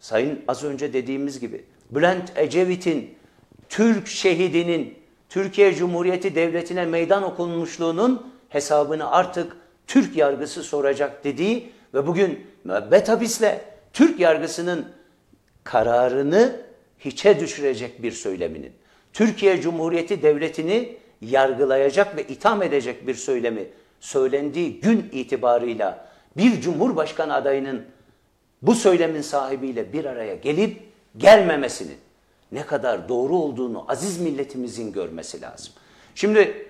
Speaker 2: Sayın az önce dediğimiz gibi Bülent Ecevit'in Türk şehidinin Türkiye Cumhuriyeti Devleti'ne meydan okunmuşluğunun hesabını artık Türk yargısı soracak dediği ve bugün müebbet hapisle Türk yargısının kararını hiçe düşürecek bir söyleminin, Türkiye Cumhuriyeti Devleti'ni yargılayacak ve itham edecek bir söylemi söylendiği gün itibarıyla bir cumhurbaşkanı adayının bu söylemin sahibiyle bir araya gelip gelmemesinin ne kadar doğru olduğunu aziz milletimizin görmesi lazım. Şimdi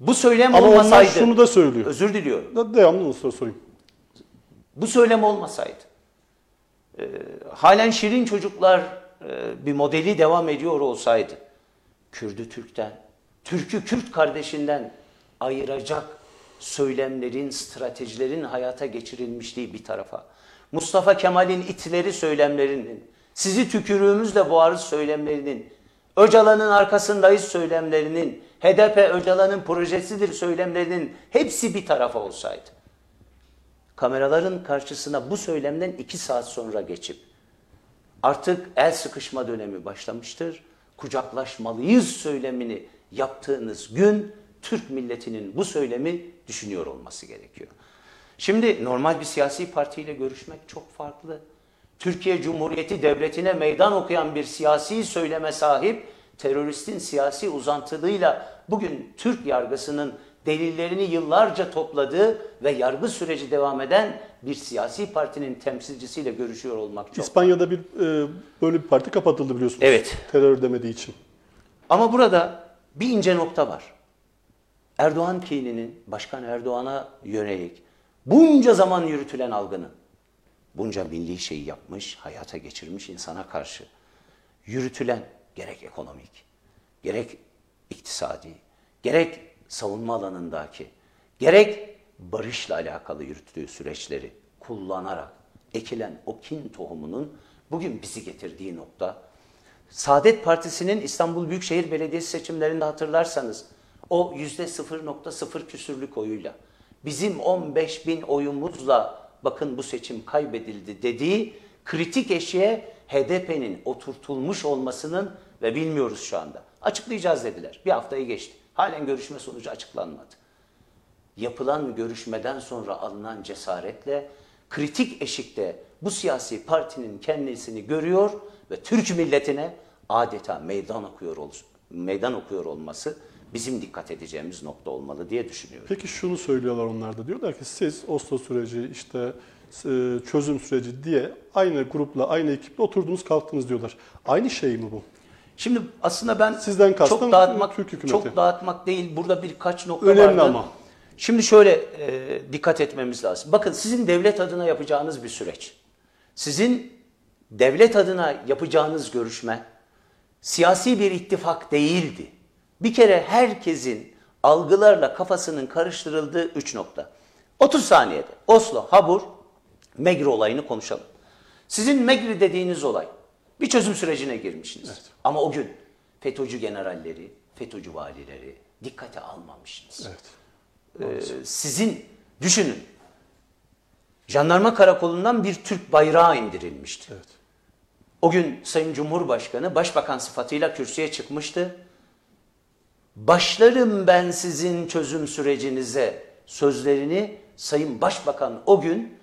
Speaker 2: bu söylem
Speaker 1: Ama
Speaker 2: olmasaydı...
Speaker 1: onlar şunu da söylüyor.
Speaker 2: Özür diliyorum.
Speaker 1: Da devamlı onu sorayım.
Speaker 2: Bu söylem olmasaydı, e, halen şirin çocuklar e, bir modeli devam ediyor olsaydı, Kürdü Türk'ten, Türk'ü Kürt kardeşinden ayıracak söylemlerin, stratejilerin hayata geçirilmişliği bir tarafa, Mustafa Kemal'in itleri söylemlerinin, sizi tükürüğümüzle boğarız söylemlerinin, Öcalan'ın arkasındayız söylemlerinin, HDP Öcalan'ın projesidir söylemlerinin hepsi bir tarafa olsaydı kameraların karşısına bu söylemden iki saat sonra geçip artık el sıkışma dönemi başlamıştır. Kucaklaşmalıyız söylemini yaptığınız gün Türk milletinin bu söylemi düşünüyor olması gerekiyor. Şimdi normal bir siyasi partiyle görüşmek çok farklı. Türkiye Cumhuriyeti Devleti'ne meydan okuyan bir siyasi söyleme sahip teröristin siyasi uzantılığıyla bugün Türk yargısının delillerini yıllarca topladığı ve yargı süreci devam eden bir siyasi partinin temsilcisiyle görüşüyor olmak çok.
Speaker 1: İspanya'da bir e, böyle bir parti kapatıldı biliyorsunuz.
Speaker 2: Evet.
Speaker 1: Terör demediği için.
Speaker 2: Ama burada bir ince nokta var. Erdoğan kininin Başkan Erdoğan'a yönelik bunca zaman yürütülen algının bunca milli şeyi yapmış, hayata geçirmiş insana karşı yürütülen gerek ekonomik, gerek iktisadi, gerek savunma alanındaki, gerek barışla alakalı yürüttüğü süreçleri kullanarak ekilen o kin tohumunun bugün bizi getirdiği nokta, Saadet Partisi'nin İstanbul Büyükşehir Belediyesi seçimlerinde hatırlarsanız o yüzde 0.0 küsürlük oyuyla bizim 15 bin oyumuzla bakın bu seçim kaybedildi dediği kritik eşiğe HDP'nin oturtulmuş olmasının ve bilmiyoruz şu anda. Açıklayacağız dediler. Bir haftayı geçti. Halen görüşme sonucu açıklanmadı. Yapılan görüşmeden sonra alınan cesaretle kritik eşikte bu siyasi partinin kendisini görüyor ve Türk milletine adeta meydan okuyor meydan okuyor olması bizim dikkat edeceğimiz nokta olmalı diye düşünüyorum.
Speaker 1: Peki şunu söylüyorlar onlar da diyorlar ki siz Oslo süreci işte e, çözüm süreci diye aynı grupla aynı ekiple oturdunuz kalktınız diyorlar. Aynı şey mi bu?
Speaker 2: Şimdi aslında ben
Speaker 1: Sizden kastım
Speaker 2: çok dağıtmak
Speaker 1: Türk hükümeti.
Speaker 2: çok dağıtmak değil. Burada birkaç nokta
Speaker 1: Önemli
Speaker 2: vardı.
Speaker 1: ama.
Speaker 2: Şimdi şöyle e, dikkat etmemiz lazım. Bakın sizin devlet adına yapacağınız bir süreç. Sizin devlet adına yapacağınız görüşme siyasi bir ittifak değildi. Bir kere herkesin algılarla kafasının karıştırıldığı üç nokta. 30 saniyede Oslo, Habur, Megri olayını konuşalım. Sizin Megri dediğiniz olay bir çözüm sürecine girmişsiniz.
Speaker 1: Evet.
Speaker 2: Ama o gün FETÖ'cü generalleri, FETÖ'cü valileri dikkate almamışsınız.
Speaker 1: Evet.
Speaker 2: Ee, sizin düşünün. Jandarma karakolundan bir Türk bayrağı indirilmişti.
Speaker 1: Evet.
Speaker 2: O gün Sayın Cumhurbaşkanı başbakan sıfatıyla kürsüye çıkmıştı. Başlarım ben sizin çözüm sürecinize sözlerini Sayın Başbakan o gün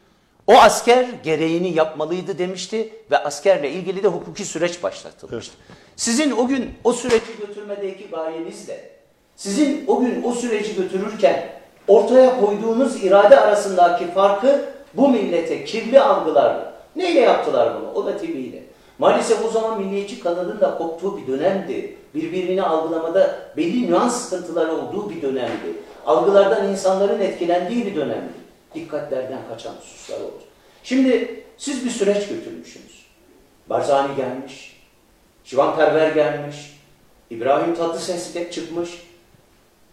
Speaker 2: o asker gereğini yapmalıydı demişti ve askerle ilgili de hukuki süreç başlatılmıştı.
Speaker 1: Evet.
Speaker 2: Sizin o gün o süreci götürmedeki gayenizle, sizin o gün o süreci götürürken ortaya koyduğunuz irade arasındaki farkı bu millete kirli algılarla, neyle yaptılar bunu? O da TV ile. Maalesef o zaman Milliyetçi kanalın da koptuğu bir dönemdi. Birbirini algılamada belli nüans sıkıntıları olduğu bir dönemdi. Algılardan insanların etkilendiği bir dönemdi. Dikkatlerden kaçan hususlar oldu. Şimdi siz bir süreç götürmüşsünüz. Barzani gelmiş, Şivan Perver gelmiş, İbrahim Tatlıses çıkmış.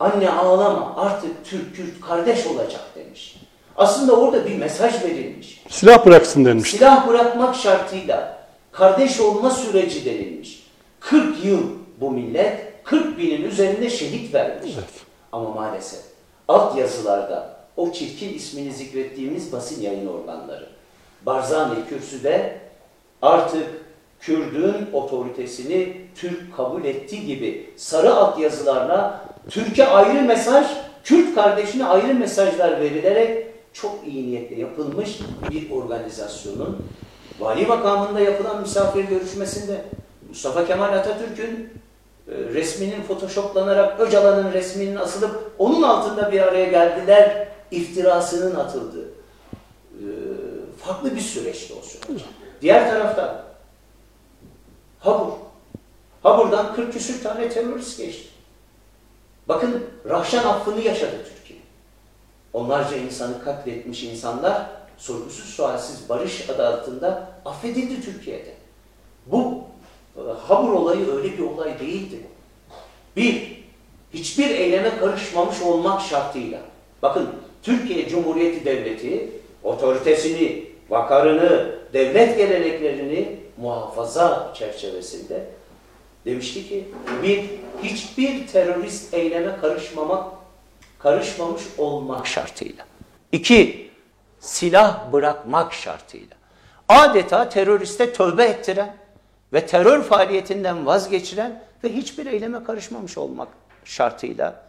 Speaker 2: Anne ağlama artık Türk Kürt kardeş olacak demiş. Aslında orada bir mesaj verilmiş.
Speaker 1: Silah bıraksın denmiş.
Speaker 2: Silah bırakmak şartıyla kardeş olma süreci denilmiş. 40 yıl bu millet 40 binin üzerinde şehit vermiş.
Speaker 1: Evet.
Speaker 2: Ama maalesef alt yazılarda o çirkin ismini zikrettiğimiz basın yayın organları Barzani kürsüde artık Kürdün otoritesini Türk kabul ettiği gibi sarı alt yazılarla Türkiye ayrı mesaj, Kürt kardeşine ayrı mesajlar verilerek çok iyi niyetle yapılmış bir organizasyonun vali makamında yapılan misafir görüşmesinde Mustafa Kemal Atatürk'ün resminin photoshoplanarak Öcalan'ın resminin asılıp onun altında bir araya geldiler iftirasının atıldığı e, farklı bir süreçti o süreç. Diğer tarafta Habur. Habur'dan 40 küsür tane terörist geçti. Bakın Rahşan affını yaşadı Türkiye. Onlarca insanı katletmiş insanlar sorgusuz sualsiz barış adı altında affedildi Türkiye'de. Bu Habur olayı öyle bir olay değildi. Bir, hiçbir eyleme karışmamış olmak şartıyla. Bakın Türkiye Cumhuriyeti Devleti otoritesini, vakarını, devlet geleneklerini muhafaza çerçevesinde demişti ki bir hiçbir terörist eyleme karışmamak karışmamış olmak şartıyla. İki, silah bırakmak şartıyla. Adeta teröriste tövbe ettiren ve terör faaliyetinden vazgeçiren ve hiçbir eyleme karışmamış olmak şartıyla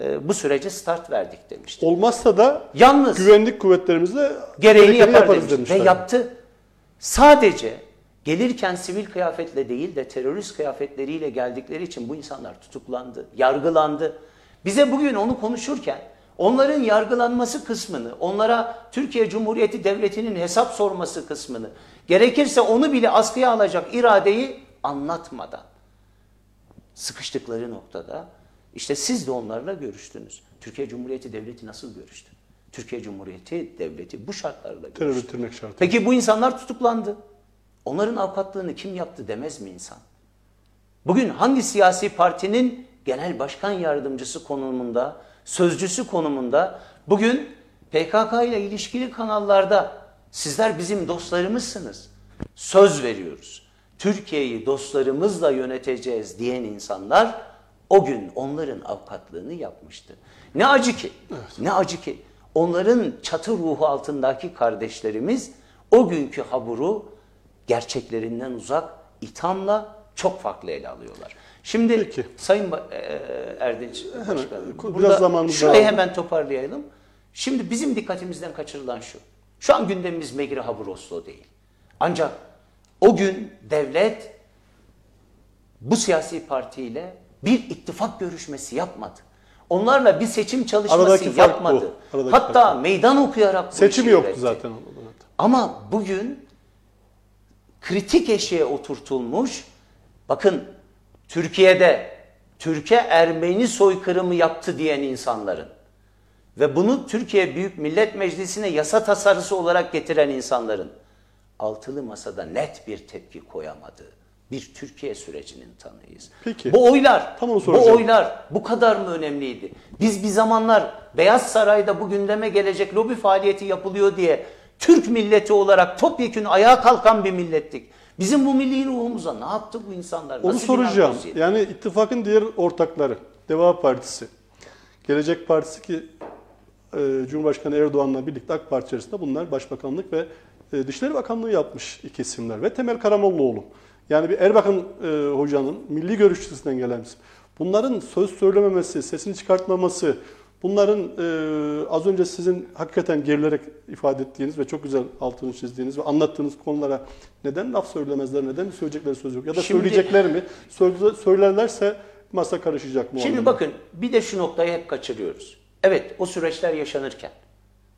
Speaker 2: e, bu sürece start verdik demişti.
Speaker 1: Olmazsa da
Speaker 2: Yalnız
Speaker 1: güvenlik kuvvetlerimizle
Speaker 2: gereğini yapar
Speaker 1: yaparız demişler.
Speaker 2: Ve yaptı. Sadece gelirken sivil kıyafetle değil de terörist kıyafetleriyle geldikleri için bu insanlar tutuklandı, yargılandı. Bize bugün onu konuşurken onların yargılanması kısmını, onlara Türkiye Cumhuriyeti Devleti'nin hesap sorması kısmını, gerekirse onu bile askıya alacak iradeyi anlatmadan sıkıştıkları noktada işte siz de onlarla görüştünüz. Türkiye Cumhuriyeti Devleti nasıl görüştü? Türkiye Cumhuriyeti Devleti bu şartlarla görüştü.
Speaker 1: Terör bitirmek şartı.
Speaker 2: Peki bu insanlar tutuklandı. Onların avukatlığını kim yaptı demez mi insan? Bugün hangi siyasi partinin genel başkan yardımcısı konumunda, sözcüsü konumunda bugün PKK ile ilişkili kanallarda sizler bizim dostlarımızsınız. Söz veriyoruz. Türkiye'yi dostlarımızla yöneteceğiz diyen insanlar o gün onların avukatlığını yapmıştı. Ne acı ki, ne acı ki onların çatı ruhu altındaki kardeşlerimiz o günkü haburu gerçeklerinden uzak ithamla çok farklı ele alıyorlar. Şimdi
Speaker 1: Peki.
Speaker 2: Sayın Ba- e, Erdinç
Speaker 1: Hemen,
Speaker 2: Başkanım,
Speaker 1: biraz
Speaker 2: burada
Speaker 1: zamanımız
Speaker 2: şurayı
Speaker 1: var.
Speaker 2: hemen toparlayalım. Şimdi bizim dikkatimizden kaçırılan şu. Şu an gündemimiz Megri Habur Oslo değil. Ancak o gün devlet bu siyasi partiyle bir ittifak görüşmesi yapmadı. Onlarla bir seçim çalışması
Speaker 1: Aradaki fark bu.
Speaker 2: yapmadı. Hatta meydan okuyarak bu
Speaker 1: Seçim yoktu
Speaker 2: üretti.
Speaker 1: zaten.
Speaker 2: Ama bugün kritik eşiğe oturtulmuş, bakın Türkiye'de Türkiye Ermeni soykırımı yaptı diyen insanların ve bunu Türkiye Büyük Millet Meclisi'ne yasa tasarısı olarak getiren insanların altılı masada net bir tepki koyamadığı bir Türkiye sürecinin tanığıyız.
Speaker 1: Peki.
Speaker 2: Bu oylar,
Speaker 1: Tam onu
Speaker 2: bu oylar bu kadar mı önemliydi? Biz bir zamanlar Beyaz Saray'da bu gündeme gelecek lobi faaliyeti yapılıyor diye Türk milleti olarak topyekün ayağa kalkan bir millettik. Bizim bu milli ruhumuza ne yaptı bu insanlar?
Speaker 1: Onu
Speaker 2: Nasıl bir
Speaker 1: soracağım. Yani ittifakın diğer ortakları, Deva Partisi, Gelecek Partisi ki e, Cumhurbaşkanı Erdoğan'la birlikte AK Parti içerisinde bunlar Başbakanlık ve e, Dışişleri Bakanlığı yapmış iki isimler ve Temel Karamollaoğlu. Yani bir Erbakan e, hocanın milli görüşçüsünden gelen isim. Bunların söz söylememesi, sesini çıkartmaması, bunların e, az önce sizin hakikaten gerilerek ifade ettiğiniz ve çok güzel altını çizdiğiniz ve anlattığınız konulara neden laf söylemezler, neden söyleyecekleri söz yok? Ya da
Speaker 2: Şimdi-
Speaker 1: söyleyecekler mi? Söyle- Söylerlerse masa karışacak mı?
Speaker 2: Şimdi
Speaker 1: anlamda?
Speaker 2: bakın bir de şu noktayı hep kaçırıyoruz. Evet o süreçler yaşanırken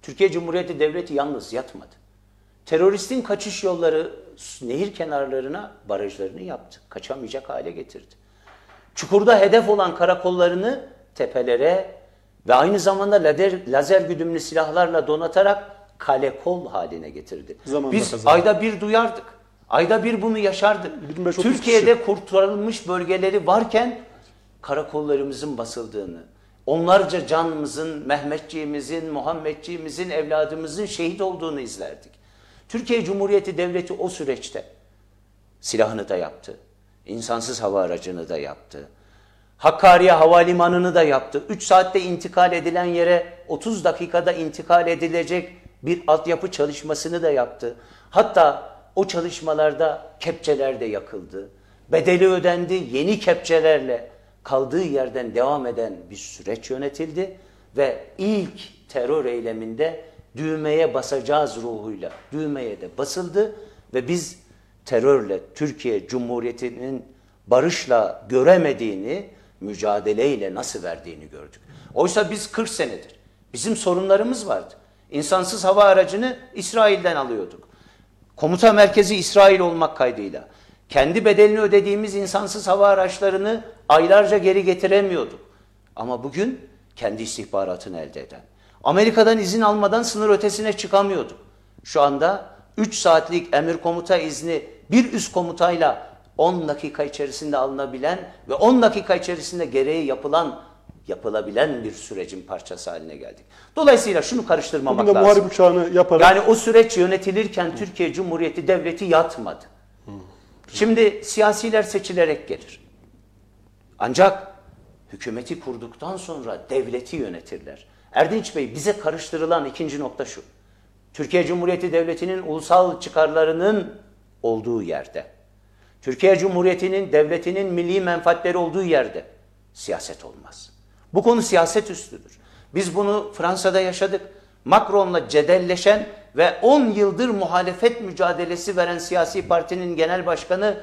Speaker 2: Türkiye Cumhuriyeti Devleti yalnız yatmadı. Teröristin kaçış yolları nehir kenarlarına barajlarını yaptı. Kaçamayacak hale getirdi. Çukurda hedef olan karakollarını tepelere ve aynı zamanda lazer, lazer güdümlü silahlarla donatarak kale kol haline getirdi.
Speaker 1: Zamanla
Speaker 2: Biz
Speaker 1: kazandı.
Speaker 2: ayda bir duyardık. Ayda bir bunu yaşardık.
Speaker 1: 25-30
Speaker 2: Türkiye'de kurtarılmış bölgeleri varken karakollarımızın basıldığını, onlarca canımızın, Mehmetçiğimizin, Muhammedciğimizin, evladımızın şehit olduğunu izlerdik. Türkiye Cumhuriyeti Devleti o süreçte silahını da yaptı. insansız hava aracını da yaptı. Hakkariye Havalimanı'nı da yaptı. 3 saatte intikal edilen yere 30 dakikada intikal edilecek bir altyapı çalışmasını da yaptı. Hatta o çalışmalarda kepçeler de yakıldı. Bedeli ödendi, yeni kepçelerle kaldığı yerden devam eden bir süreç yönetildi ve ilk terör eyleminde düğmeye basacağız ruhuyla düğmeye de basıldı ve biz terörle Türkiye Cumhuriyeti'nin barışla göremediğini mücadeleyle nasıl verdiğini gördük. Oysa biz 40 senedir bizim sorunlarımız vardı. İnsansız hava aracını İsrail'den alıyorduk. Komuta merkezi İsrail olmak kaydıyla. Kendi bedelini ödediğimiz insansız hava araçlarını aylarca geri getiremiyorduk. Ama bugün kendi istihbaratını elde eden. Amerika'dan izin almadan sınır ötesine çıkamıyorduk. Şu anda 3 saatlik emir komuta izni bir üst komutayla 10 dakika içerisinde alınabilen ve 10 dakika içerisinde gereği yapılan yapılabilen bir sürecin parçası haline geldik. Dolayısıyla şunu karıştırmamak
Speaker 1: Bugün de
Speaker 2: lazım.
Speaker 1: muharip uçağını yaparak
Speaker 2: Yani o süreç yönetilirken Türkiye Cumhuriyeti Devleti yatmadı. Şimdi siyasiler seçilerek gelir. Ancak hükümeti kurduktan sonra devleti yönetirler. Erdinç Bey bize karıştırılan ikinci nokta şu. Türkiye Cumhuriyeti Devleti'nin ulusal çıkarlarının olduğu yerde, Türkiye Cumhuriyeti'nin devletinin milli menfaatleri olduğu yerde siyaset olmaz. Bu konu siyaset üstüdür. Biz bunu Fransa'da yaşadık. Macron'la cedelleşen ve 10 yıldır muhalefet mücadelesi veren siyasi partinin genel başkanı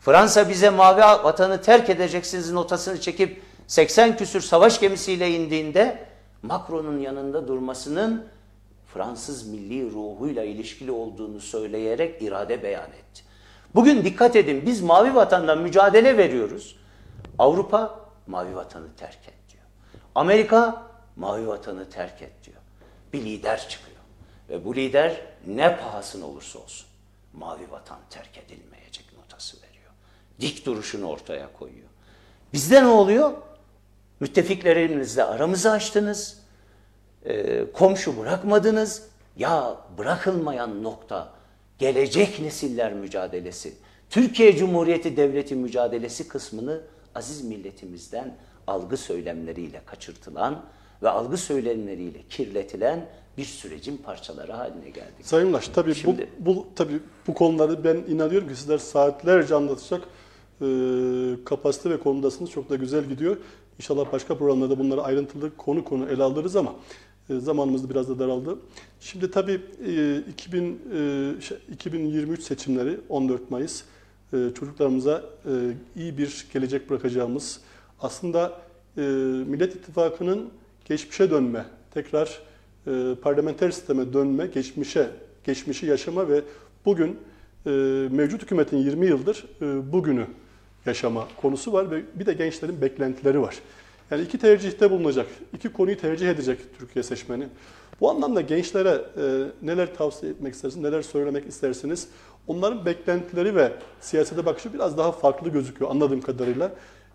Speaker 2: Fransa bize mavi vatanı terk edeceksiniz notasını çekip 80 küsür savaş gemisiyle indiğinde Macron'un yanında durmasının Fransız milli ruhuyla ilişkili olduğunu söyleyerek irade beyan etti. Bugün dikkat edin biz mavi vatandan mücadele veriyoruz. Avrupa mavi vatanı terk et diyor. Amerika mavi vatanı terk et diyor. Bir lider çıkıyor. Ve bu lider ne pahasına olursa olsun mavi vatan terk edilmeyecek notası veriyor. Dik duruşunu ortaya koyuyor. Bizde ne oluyor? Müttefiklerinizle aramızı açtınız. Ee, komşu bırakmadınız. Ya bırakılmayan nokta gelecek nesiller mücadelesi. Türkiye Cumhuriyeti Devleti mücadelesi kısmını aziz milletimizden algı söylemleriyle kaçırtılan ve algı söylemleriyle kirletilen bir sürecin parçaları haline geldik.
Speaker 1: Sayın Ulaş tabii
Speaker 2: Şimdi-
Speaker 1: bu, bu tabii bu konuları ben inanıyorum ki sizler saatlerce anlatacak e, kapasite ve konumdasınız. Çok da güzel gidiyor. İnşallah başka programlarda bunları ayrıntılı konu konu ele alırız ama zamanımız da biraz da daraldı. Şimdi tabii e, 2000, e, şey, 2023 seçimleri 14 Mayıs e, çocuklarımıza e, iyi bir gelecek bırakacağımız aslında e, Millet İttifakı'nın geçmişe dönme, tekrar e, parlamenter sisteme dönme, geçmişe, geçmişi yaşama ve bugün e, mevcut hükümetin 20 yıldır e, bugünü yaşama konusu var ve bir de gençlerin beklentileri var. Yani iki tercihte bulunacak, iki konuyu tercih edecek Türkiye seçmeni. Bu anlamda gençlere e, neler tavsiye etmek istersiniz, neler söylemek istersiniz? Onların beklentileri ve siyasete bakışı biraz daha farklı gözüküyor anladığım kadarıyla.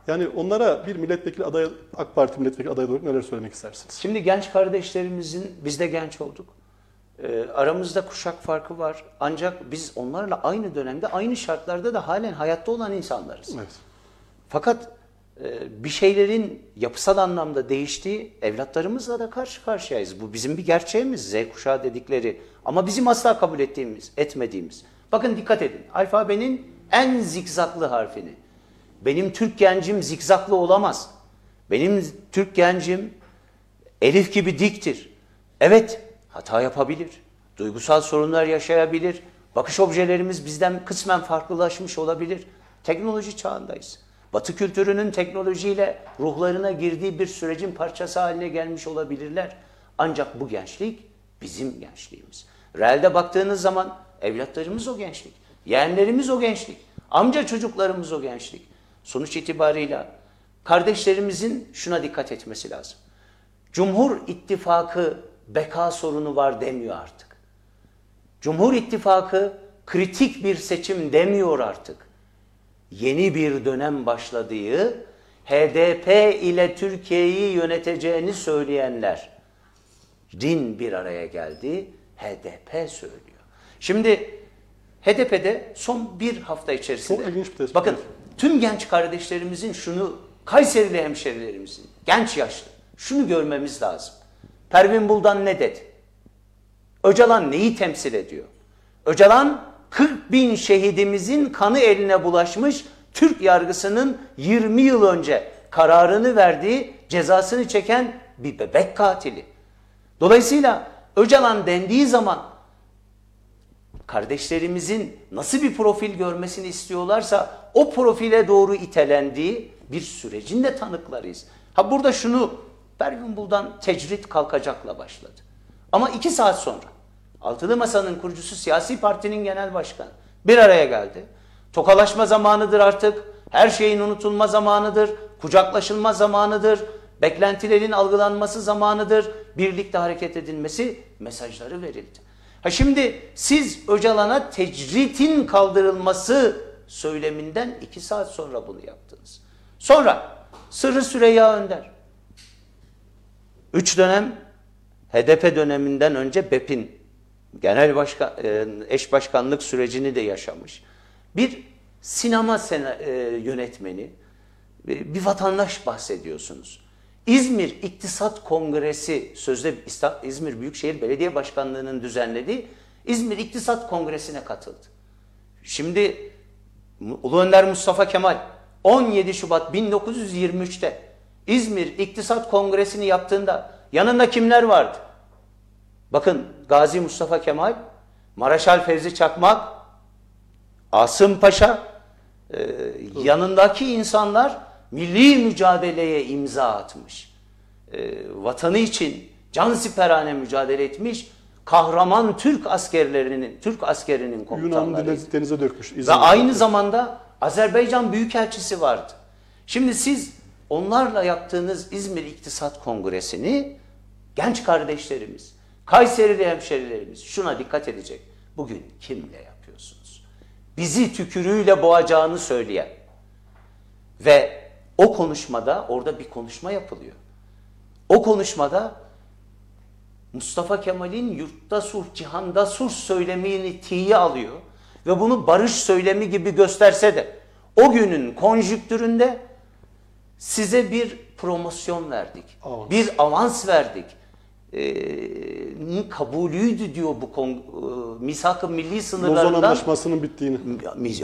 Speaker 1: Yani onlara bir milletvekili adayı, AK Parti milletvekili adayı olarak neler söylemek istersiniz?
Speaker 2: Şimdi genç kardeşlerimizin, biz de genç olduk. Ee, aramızda kuşak farkı var. Ancak biz onlarla aynı dönemde, aynı şartlarda da halen hayatta olan insanlarız.
Speaker 1: Evet.
Speaker 2: Fakat e, bir şeylerin yapısal anlamda değiştiği evlatlarımızla da karşı karşıyayız. Bu bizim bir gerçeğimiz. Z kuşağı dedikleri ama bizim asla kabul ettiğimiz, etmediğimiz. Bakın dikkat edin. Alfabenin en zikzaklı harfini. Benim Türk gencim zikzaklı olamaz. Benim Türk gencim Elif gibi diktir. Evet, hata yapabilir. Duygusal sorunlar yaşayabilir. Bakış objelerimiz bizden kısmen farklılaşmış olabilir. Teknoloji çağındayız. Batı kültürünün teknolojiyle ruhlarına girdiği bir sürecin parçası haline gelmiş olabilirler. Ancak bu gençlik bizim gençliğimiz. Realde baktığınız zaman evlatlarımız o gençlik. Yeğenlerimiz o gençlik. Amca çocuklarımız o gençlik. Sonuç itibarıyla kardeşlerimizin şuna dikkat etmesi lazım. Cumhur İttifakı beka sorunu var demiyor artık. Cumhur İttifakı kritik bir seçim demiyor artık. Yeni bir dönem başladığı, HDP ile Türkiye'yi yöneteceğini söyleyenler din bir araya geldi, HDP söylüyor. Şimdi HDP'de son bir hafta içerisinde
Speaker 1: Çok ilginç bir tespit.
Speaker 2: bakın tüm genç kardeşlerimizin şunu Kayserili hemşerilerimizin genç yaşlı şunu görmemiz lazım. Pervin Buldan ne dedi? Öcalan neyi temsil ediyor? Öcalan 40 bin şehidimizin kanı eline bulaşmış Türk yargısının 20 yıl önce kararını verdiği cezasını çeken bir bebek katili. Dolayısıyla Öcalan dendiği zaman kardeşlerimizin nasıl bir profil görmesini istiyorlarsa o profile doğru itelendiği bir sürecin de tanıklarıyız. Ha burada şunu Buldan tecrit kalkacakla başladı. Ama iki saat sonra Altılı Masa'nın kurucusu siyasi partinin genel başkanı bir araya geldi. Tokalaşma zamanıdır artık. Her şeyin unutulma zamanıdır. Kucaklaşılma zamanıdır. Beklentilerin algılanması zamanıdır. Birlikte hareket edilmesi mesajları verildi. Ha şimdi siz Öcalan'a tecritin kaldırılması söyleminden iki saat sonra bunu yaptınız. Sonra Sırrı Süreyya Önder. Üç dönem HDP döneminden önce BEP'in genel başkan, e, eş başkanlık sürecini de yaşamış. Bir sinema sena, e, yönetmeni, e, bir vatandaş bahsediyorsunuz. İzmir İktisat Kongresi, sözde İzmir Büyükşehir Belediye Başkanlığı'nın düzenlediği İzmir İktisat Kongresi'ne katıldı. Şimdi Ulu Önder Mustafa Kemal 17 Şubat 1923'te İzmir İktisat Kongresi'ni yaptığında yanında kimler vardı? Bakın Gazi Mustafa Kemal, Maraşal Fevzi Çakmak, Asım Paşa, e, yanındaki insanlar milli mücadeleye imza atmış. E, vatanı için can siperhane mücadele etmiş kahraman Türk askerlerinin, Türk askerinin komutanları.
Speaker 1: Yunan'ı denize, denize dökmüş.
Speaker 2: Ve aynı zamanda Azerbaycan Büyükelçisi vardı. Şimdi siz onlarla yaptığınız İzmir İktisat Kongresi'ni genç kardeşlerimiz, Kayserili hemşerilerimiz şuna dikkat edecek. Bugün kimle yapıyorsunuz? Bizi tükürüğüyle boğacağını söyleyen ve o konuşmada orada bir konuşma yapılıyor. O konuşmada Mustafa Kemal'in yurtta sulh, cihanda sulh söylemini tiye alıyor ve bunu barış söylemi gibi gösterse de o günün konjüktüründe size bir promosyon verdik. Avans. Bir avans verdik. Ee, kabulüydü diyor bu kon, e, misak-ı milli sınırlarından.
Speaker 1: Lozan Anlaşması'nın bittiğini.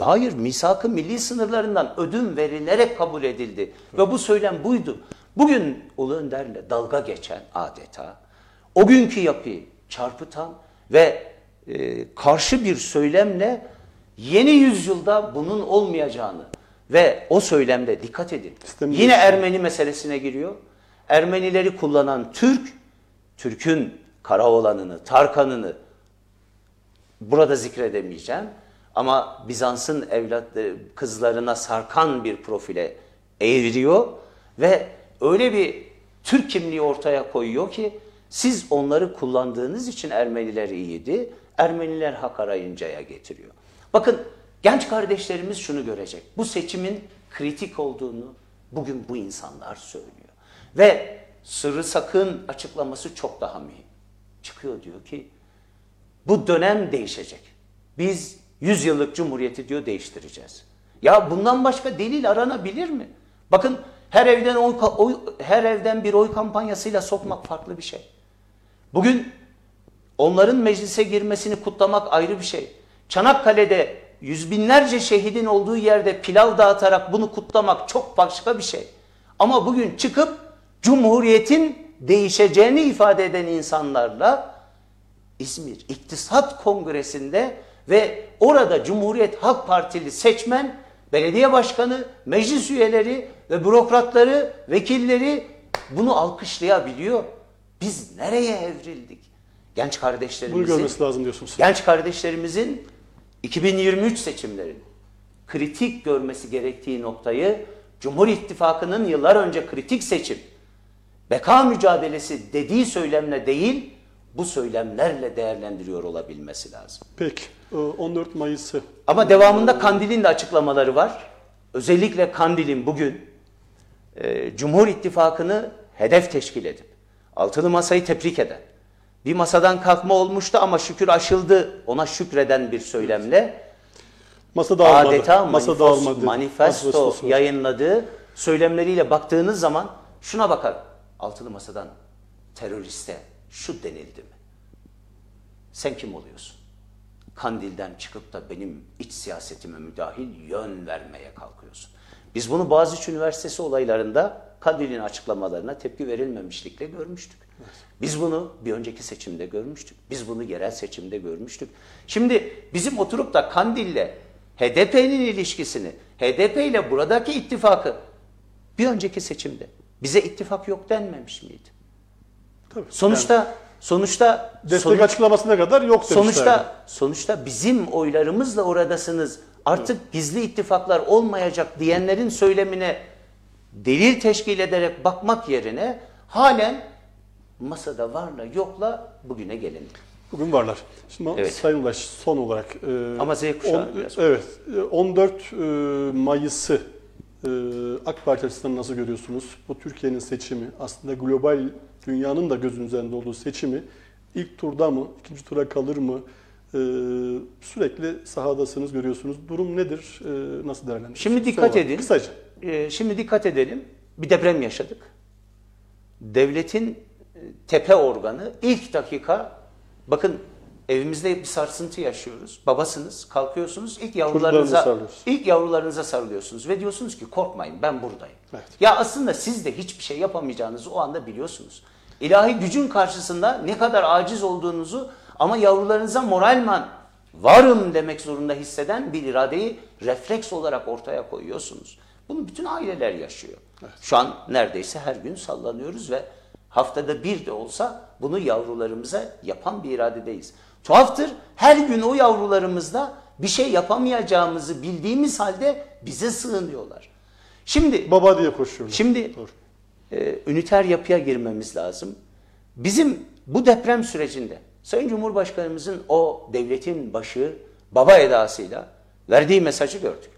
Speaker 2: Hayır, misak-ı milli sınırlarından ödün verilerek kabul edildi. Evet. Ve bu söylem buydu. Bugün Ulu Önder'le dalga geçen adeta o günkü yapıyı çarpıtan ve e, karşı bir söylemle yeni yüzyılda bunun olmayacağını ve o söylemde dikkat edin. Yine Ermeni meselesine giriyor. Ermenileri kullanan Türk, Türk'ün Karaoğlan'ını, Tarkan'ını burada zikredemeyeceğim. Ama Bizans'ın evlatları, kızlarına sarkan bir profile eğriliyor ve öyle bir Türk kimliği ortaya koyuyor ki siz onları kullandığınız için Ermeniler iyiydi. Ermeniler hak arayıncaya getiriyor. Bakın genç kardeşlerimiz şunu görecek. Bu seçimin kritik olduğunu bugün bu insanlar söylüyor. Ve Sırrı Sakın açıklaması çok daha mühim. Çıkıyor diyor ki bu dönem değişecek. Biz 100 yıllık cumhuriyeti diyor değiştireceğiz. Ya bundan başka delil aranabilir mi? Bakın her evden oy, oy, her evden bir oy kampanyasıyla sokmak farklı bir şey. Bugün onların meclise girmesini kutlamak ayrı bir şey. Çanakkale'de yüz binlerce şehidin olduğu yerde pilav dağıtarak bunu kutlamak çok başka bir şey. Ama bugün çıkıp Cumhuriyet'in değişeceğini ifade eden insanlarla İzmir İktisat Kongresi'nde ve orada Cumhuriyet Halk Partili seçmen, belediye başkanı, meclis üyeleri ve bürokratları, vekilleri bunu alkışlayabiliyor. Biz nereye evrildik? Genç kardeşlerimizin...
Speaker 1: Bunu görmesi lazım diyorsunuz.
Speaker 2: Genç kardeşlerimizin 2023 seçimlerin kritik görmesi gerektiği noktayı Cumhur İttifakı'nın yıllar önce kritik seçim, beka mücadelesi dediği söylemle değil, bu söylemlerle değerlendiriyor olabilmesi lazım.
Speaker 1: Peki, e, 14 Mayıs'ı
Speaker 2: Ama devamında Kandil'in de açıklamaları var. Özellikle Kandil'in bugün e, Cumhur İttifakı'nı hedef teşkil edip altılı masayı tebrik eden, bir masadan kalkma olmuştu ama şükür aşıldı ona şükreden bir söylemle
Speaker 1: masa dağılmadı.
Speaker 2: adeta
Speaker 1: masa
Speaker 2: manifos-
Speaker 1: dağılmadı.
Speaker 2: manifesto
Speaker 1: Manifestosu.
Speaker 2: yayınladığı söylemleriyle baktığınız zaman şuna bakar. Altılı masadan teröriste şu denildi mi? Sen kim oluyorsun? Kandil'den çıkıp da benim iç siyasetime müdahil yön vermeye kalkıyorsun. Biz bunu Boğaziçi Üniversitesi olaylarında Kandil'in açıklamalarına tepki verilmemişlikle görmüştük. Biz bunu bir önceki seçimde görmüştük. Biz bunu yerel seçimde görmüştük. Şimdi bizim oturup da Kandil'le HDP'nin ilişkisini, HDP ile buradaki ittifakı bir önceki seçimde bize ittifak yok denmemiş miydi?
Speaker 1: Tabii.
Speaker 2: Sonuçta sonuçta
Speaker 1: Destek
Speaker 2: sonuç-
Speaker 1: açıklamasına kadar yok demişler.
Speaker 2: Sonuçta sonuçta bizim oylarımızla oradasınız. Artık gizli ittifaklar olmayacak diyenlerin söylemine delil teşkil ederek bakmak yerine halen masada varla yokla bugüne gelindi.
Speaker 1: Bugün varlar. Şimdi
Speaker 2: Evet.
Speaker 1: Sayın Ulaş son olarak. e,
Speaker 2: Ama Z kuşağı
Speaker 1: on-
Speaker 2: biraz.
Speaker 1: Evet. e, 14 e, Mayıs'ı e, AK Parti açısından nasıl görüyorsunuz? Bu Türkiye'nin seçimi aslında global dünyanın da gözünün üzerinde olduğu seçimi ilk turda mı, ikinci tura kalır mı? E, sürekli sahadasınız, görüyorsunuz. Durum nedir? E, nasıl değerlendiriyorsunuz?
Speaker 2: Şimdi dikkat
Speaker 1: Sonra,
Speaker 2: edin.
Speaker 1: Kısaca.
Speaker 2: Ee, şimdi dikkat edelim. Bir deprem yaşadık. Devletin e, tepe organı ilk dakika bakın evimizde bir sarsıntı yaşıyoruz. Babasınız, kalkıyorsunuz. ilk yavrularınıza ilk yavrularınıza sarılıyorsunuz ve diyorsunuz ki korkmayın ben buradayım.
Speaker 1: Evet.
Speaker 2: Ya aslında siz de hiçbir şey yapamayacağınızı o anda biliyorsunuz. İlahi gücün karşısında ne kadar aciz olduğunuzu ama yavrularınıza moralman varım demek zorunda hisseden bir iradeyi refleks olarak ortaya koyuyorsunuz. Bunu bütün aileler yaşıyor. Şu an neredeyse her gün sallanıyoruz ve haftada bir de olsa bunu yavrularımıza yapan bir iradedeyiz. Tuhaftır her gün o yavrularımızda bir şey yapamayacağımızı bildiğimiz halde bize sığınıyorlar. Şimdi
Speaker 1: Baba diye koşuyorlar.
Speaker 2: Şimdi
Speaker 1: Doğru.
Speaker 2: e, üniter yapıya girmemiz lazım. Bizim bu deprem sürecinde Sayın Cumhurbaşkanımızın o devletin başı baba edasıyla verdiği mesajı gördük.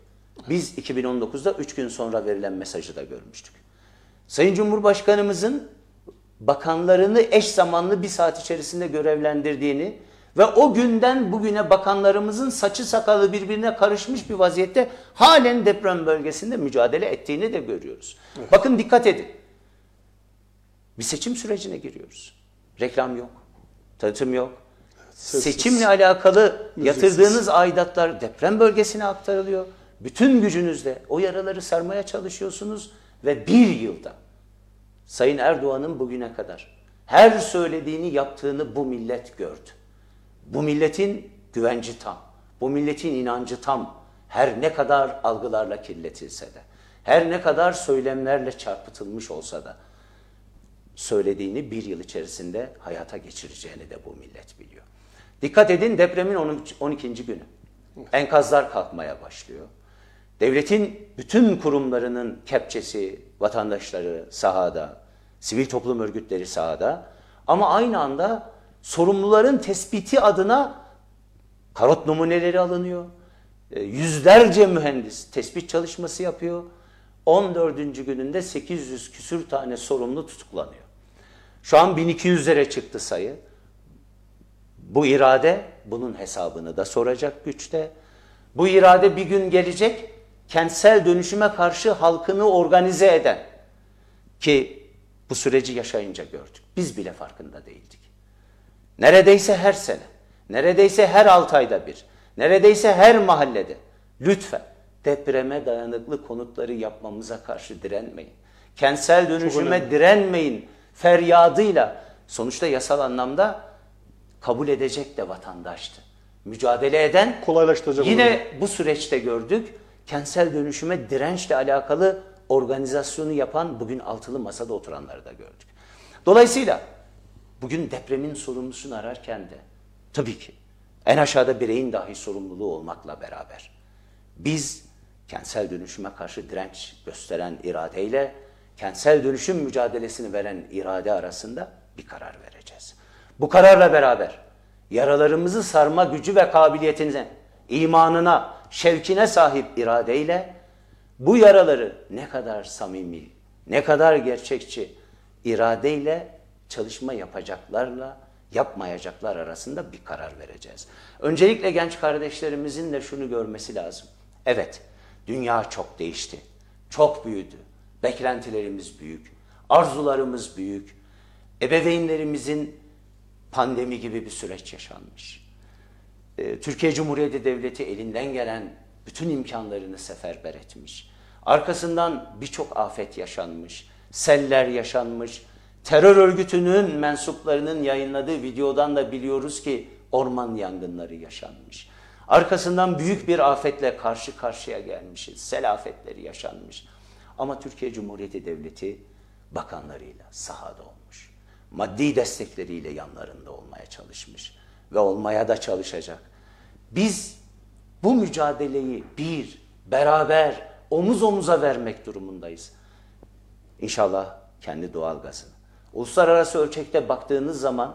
Speaker 2: Biz 2019'da 3 gün sonra verilen mesajı da görmüştük. Sayın Cumhurbaşkanımızın bakanlarını eş zamanlı bir saat içerisinde görevlendirdiğini ve o günden bugüne bakanlarımızın saçı sakalı birbirine karışmış bir vaziyette halen deprem bölgesinde mücadele ettiğini de görüyoruz. Bakın dikkat edin. Bir seçim sürecine giriyoruz. Reklam yok, tanıtım yok.
Speaker 1: sessiz.
Speaker 2: Seçimle alakalı
Speaker 1: Müziksiz.
Speaker 2: yatırdığınız aidatlar deprem bölgesine aktarılıyor. Bütün gücünüzle o yaraları sarmaya çalışıyorsunuz ve bir yılda Sayın Erdoğan'ın bugüne kadar her söylediğini yaptığını bu millet gördü. Bu milletin güvenci tam, bu milletin inancı tam. Her ne kadar algılarla kirletilse de, her ne kadar söylemlerle çarpıtılmış olsa da söylediğini bir yıl içerisinde hayata geçireceğini de bu millet biliyor. Dikkat edin depremin 13 12. günü. Enkazlar kalkmaya başlıyor. Devletin bütün kurumlarının kepçesi, vatandaşları sahada, sivil toplum örgütleri sahada ama aynı anda sorumluların tespiti adına karot numuneleri alınıyor. E, Yüzlerce mühendis tespit çalışması yapıyor. 14. gününde 800 küsür tane sorumlu tutuklanıyor. Şu an 1200'lere çıktı sayı. Bu irade bunun hesabını da soracak güçte. Bu irade bir gün gelecek kentsel dönüşüme karşı halkını organize eden ki bu süreci yaşayınca gördük. Biz bile farkında değildik. Neredeyse her sene, neredeyse her 6 ayda bir, neredeyse her mahallede lütfen depreme dayanıklı konutları yapmamıza karşı direnmeyin. Kentsel dönüşüme direnmeyin feryadıyla sonuçta yasal anlamda kabul edecek de vatandaştı. Mücadele eden
Speaker 1: Kolaylaştıracak
Speaker 2: yine bu süreçte gördük. Kentsel dönüşüme dirençle alakalı organizasyonu yapan bugün altılı masada oturanları da gördük. Dolayısıyla bugün depremin sorumlusunu ararken de tabii ki en aşağıda bireyin dahi sorumluluğu olmakla beraber biz kentsel dönüşüme karşı direnç gösteren iradeyle kentsel dönüşüm mücadelesini veren irade arasında bir karar vereceğiz. Bu kararla beraber yaralarımızı sarma gücü ve kabiliyetine, imanına, şevkine sahip iradeyle bu yaraları ne kadar samimi, ne kadar gerçekçi iradeyle çalışma yapacaklarla yapmayacaklar arasında bir karar vereceğiz. Öncelikle genç kardeşlerimizin de şunu görmesi lazım. Evet, dünya çok değişti. Çok büyüdü. Beklentilerimiz büyük. Arzularımız büyük. Ebeveynlerimizin pandemi gibi bir süreç yaşanmış. Ee, Türkiye Cumhuriyeti Devleti elinden gelen bütün imkanlarını seferber etmiş. Arkasından birçok afet yaşanmış, seller yaşanmış. Terör örgütünün mensuplarının yayınladığı videodan da biliyoruz ki orman yangınları yaşanmış. Arkasından büyük bir afetle karşı karşıya gelmişiz. Sel afetleri yaşanmış. Ama Türkiye Cumhuriyeti Devleti bakanlarıyla sahada olmuş. Maddi destekleriyle yanlarında olmaya çalışmış ve olmaya da çalışacak. Biz bu mücadeleyi bir, beraber, omuz omuza vermek durumundayız. İnşallah kendi doğal gazını. Uluslararası ölçekte baktığınız zaman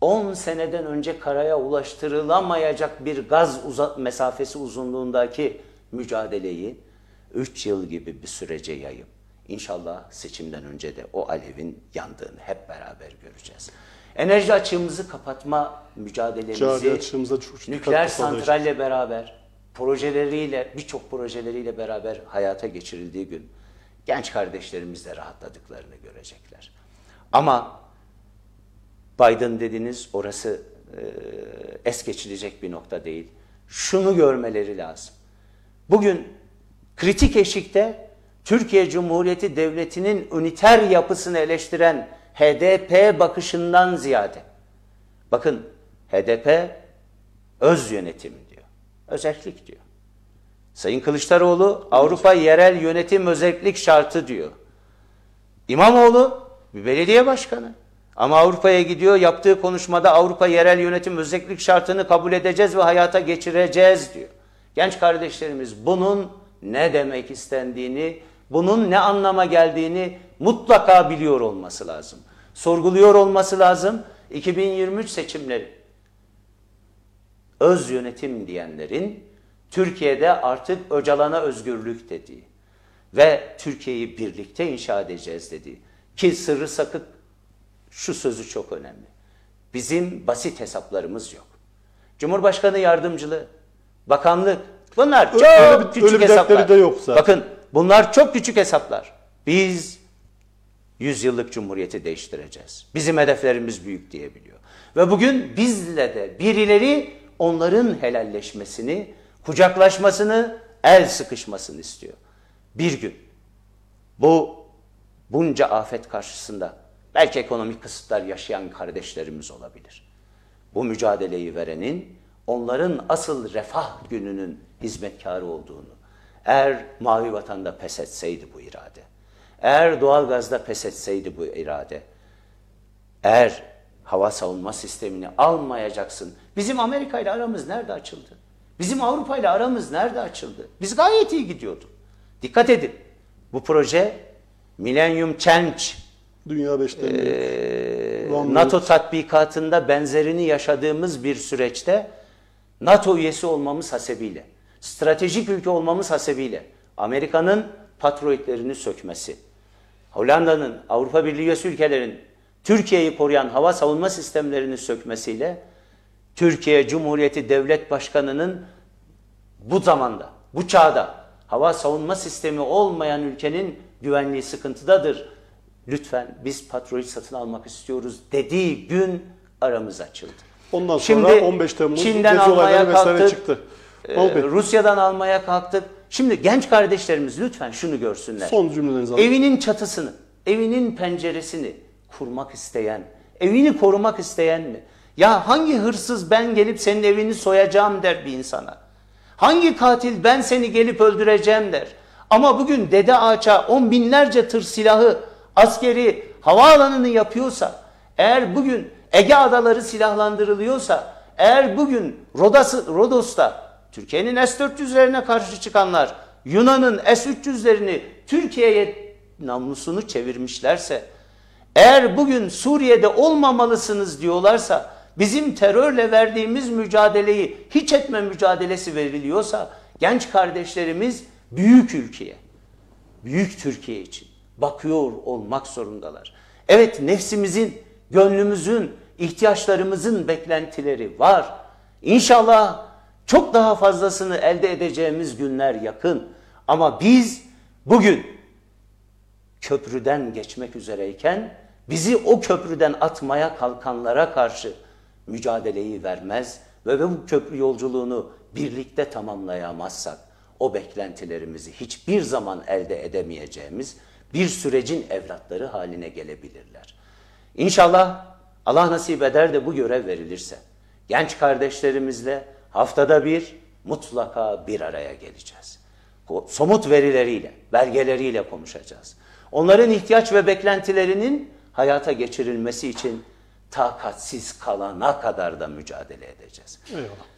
Speaker 2: 10 seneden önce karaya ulaştırılamayacak bir gaz uza mesafesi uzunluğundaki mücadeleyi 3 yıl gibi bir sürece yayıp inşallah seçimden önce de o alevin yandığını hep beraber göreceğiz. Enerji açığımızı kapatma mücadelemizi
Speaker 1: çok
Speaker 2: nükleer santralle beraber projeleriyle birçok projeleriyle beraber hayata geçirildiği gün genç kardeşlerimiz de rahatladıklarını görecekler. Ama Biden dediniz orası e, es geçilecek bir nokta değil. Şunu görmeleri lazım. Bugün kritik eşikte Türkiye Cumhuriyeti Devleti'nin üniter yapısını eleştiren HDP bakışından ziyade. Bakın HDP öz yönetim diyor. Özellik diyor. Sayın Kılıçdaroğlu Avrupa yerel yönetim özellik şartı diyor. İmamoğlu bir belediye başkanı. Ama Avrupa'ya gidiyor yaptığı konuşmada Avrupa yerel yönetim özellik şartını kabul edeceğiz ve hayata geçireceğiz diyor. Genç kardeşlerimiz bunun ne demek istendiğini, bunun ne anlama geldiğini mutlaka biliyor olması lazım. Sorguluyor olması lazım. 2023 seçimleri öz yönetim diyenlerin Türkiye'de artık Öcalan'a özgürlük dediği ve Türkiye'yi birlikte inşa edeceğiz dediği. Ki sırrı sakık şu sözü çok önemli. Bizim basit hesaplarımız yok. Cumhurbaşkanı yardımcılığı, bakanlık bunlar çok
Speaker 1: öyle bir,
Speaker 2: küçük
Speaker 1: öyle bir
Speaker 2: hesaplar.
Speaker 1: de yok zaten.
Speaker 2: Bakın bunlar çok küçük hesaplar. Biz yüzyıllık cumhuriyeti değiştireceğiz. Bizim hedeflerimiz büyük diyebiliyor. Ve bugün bizle de birileri onların helalleşmesini, kucaklaşmasını, el sıkışmasını istiyor. Bir gün bu bunca afet karşısında belki ekonomik kısıtlar yaşayan kardeşlerimiz olabilir. Bu mücadeleyi verenin onların asıl refah gününün hizmetkarı olduğunu, eğer mavi vatanda pes etseydi bu irade, eğer doğalgazda pes etseydi bu irade, eğer hava savunma sistemini almayacaksın. Bizim Amerika ile aramız nerede açıldı? Bizim Avrupa ile aramız nerede açıldı? Biz gayet iyi gidiyorduk. Dikkat edin. Bu proje Millennium Change
Speaker 1: Dünya beşten
Speaker 2: e, NATO tatbikatında benzerini yaşadığımız bir süreçte NATO üyesi olmamız hasebiyle, stratejik ülke olmamız hasebiyle Amerika'nın patroitlerini sökmesi, Hollanda'nın, Avrupa Birliği üyesi ülkelerin Türkiye'yi koruyan hava savunma sistemlerini sökmesiyle Türkiye Cumhuriyeti Devlet Başkanı'nın bu zamanda, bu çağda hava savunma sistemi olmayan ülkenin güvenliği sıkıntıdadır. Lütfen biz patroit satın almak istiyoruz dediği gün aramız açıldı.
Speaker 1: Ondan sonra Şimdi, 15 Temmuz Çin'den almaya kalktık, çıktı.
Speaker 2: E, Rusya'dan almaya kalktık. Şimdi genç kardeşlerimiz lütfen şunu görsünler.
Speaker 1: Son cümlelerinizi alayım.
Speaker 2: Evinin çatısını, evinin penceresini kurmak isteyen, evini korumak isteyen mi? Ya hangi hırsız ben gelip senin evini soyacağım der bir insana. Hangi katil ben seni gelip öldüreceğim der. Ama bugün Dede Ağaç'a on binlerce tır silahı, askeri, havaalanını yapıyorsa, eğer bugün Ege adaları silahlandırılıyorsa, eğer bugün Rodos, Rodos'ta Türkiye'nin S-400'lerine karşı çıkanlar Yunan'ın S-300'lerini Türkiye'ye namlusunu çevirmişlerse, Eğer bugün Suriye'de olmamalısınız diyorlarsa, bizim terörle verdiğimiz mücadeleyi hiç etme mücadelesi veriliyorsa, genç kardeşlerimiz büyük ülkeye, büyük Türkiye için bakıyor olmak zorundalar. Evet nefsimizin, gönlümüzün, ihtiyaçlarımızın beklentileri var. İnşallah çok daha fazlasını elde edeceğimiz günler yakın. Ama biz bugün köprüden geçmek üzereyken bizi o köprüden atmaya kalkanlara karşı mücadeleyi vermez ve bu köprü yolculuğunu birlikte tamamlayamazsak o beklentilerimizi hiçbir zaman elde edemeyeceğimiz bir sürecin evlatları haline gelebilirler. İnşallah Allah nasip eder de bu görev verilirse genç kardeşlerimizle haftada bir mutlaka bir araya geleceğiz. Somut verileriyle, belgeleriyle konuşacağız. Onların ihtiyaç ve beklentilerinin hayata geçirilmesi için takatsiz kalana kadar da mücadele edeceğiz.
Speaker 1: Eyvallah.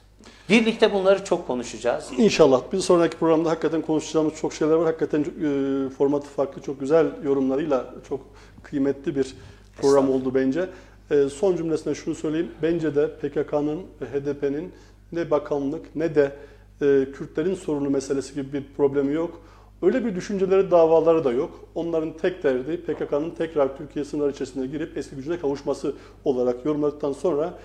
Speaker 2: Birlikte bunları çok konuşacağız.
Speaker 1: İnşallah. Bir sonraki programda hakikaten konuşacağımız çok şeyler var. Hakikaten e, formatı farklı, çok güzel yorumlarıyla çok kıymetli bir program oldu bence. E, son cümlesine şunu söyleyeyim. Bence de PKK'nın, HDP'nin ne bakanlık ne de e, Kürtlerin sorunu meselesi gibi bir problemi yok. Öyle bir düşünceleri, davaları da yok. Onların tek derdi PKK'nın tekrar Türkiye sınırları içerisine girip eski gücüne kavuşması olarak yorumladıktan sonra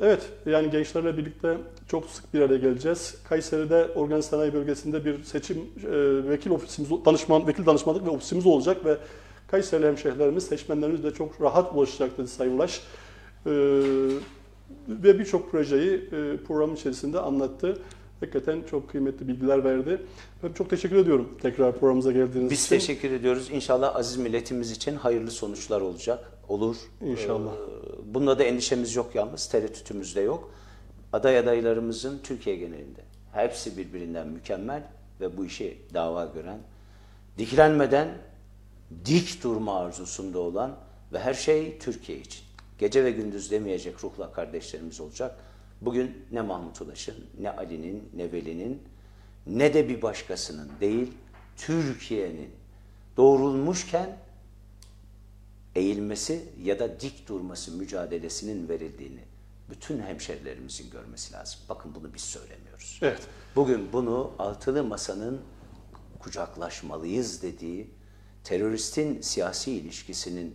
Speaker 1: evet yani gençlerle birlikte çok sık bir araya geleceğiz. Kayseri'de Organize Sanayi Bölgesi'nde bir seçim e, vekil ofisimiz, danışman, vekil danışmanlık ve ofisimiz olacak ve Kayseri hemşehrilerimiz, seçmenlerimiz de çok rahat ulaşacak dedi Sayın Ulaş. E, ve birçok projeyi e, programın içerisinde anlattı. Hakikaten çok kıymetli bilgiler verdi. Ben çok teşekkür ediyorum tekrar programımıza geldiğiniz
Speaker 2: Biz
Speaker 1: için.
Speaker 2: teşekkür ediyoruz. İnşallah aziz milletimiz için hayırlı sonuçlar olacak. Olur.
Speaker 1: İnşallah.
Speaker 2: Ee, Bunda da endişemiz yok yalnız. Tereddütümüz de yok. Aday adaylarımızın Türkiye genelinde hepsi birbirinden mükemmel ve bu işi dava gören, dikilenmeden dik durma arzusunda olan ve her şey Türkiye için. Gece ve gündüz demeyecek ruhla kardeşlerimiz olacak. Bugün ne Mahmut Ulaş'ın, ne Ali'nin, ne Veli'nin, ne de bir başkasının değil, Türkiye'nin doğrulmuşken eğilmesi ya da dik durması mücadelesinin verildiğini bütün hemşerilerimizin görmesi lazım. Bakın bunu biz söylemiyoruz.
Speaker 1: Evet.
Speaker 2: Bugün bunu altılı masanın kucaklaşmalıyız dediği teröristin siyasi ilişkisinin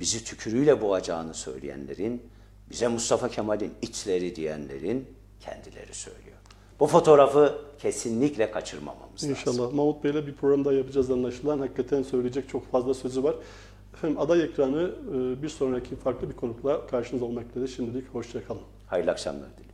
Speaker 2: bizi tükürüğüyle boğacağını söyleyenlerin, bize Mustafa Kemal'in itleri diyenlerin kendileri söylüyor. Bu fotoğrafı kesinlikle kaçırmamamız lazım.
Speaker 1: İnşallah. Mahmut Bey'le bir program daha yapacağız anlaşılan. Hakikaten söyleyecek çok fazla sözü var. Efendim aday ekranı e, bir sonraki farklı bir konukla karşınızda olmak üzere. Şimdilik hoşçakalın.
Speaker 2: Hayırlı akşamlar dilerim.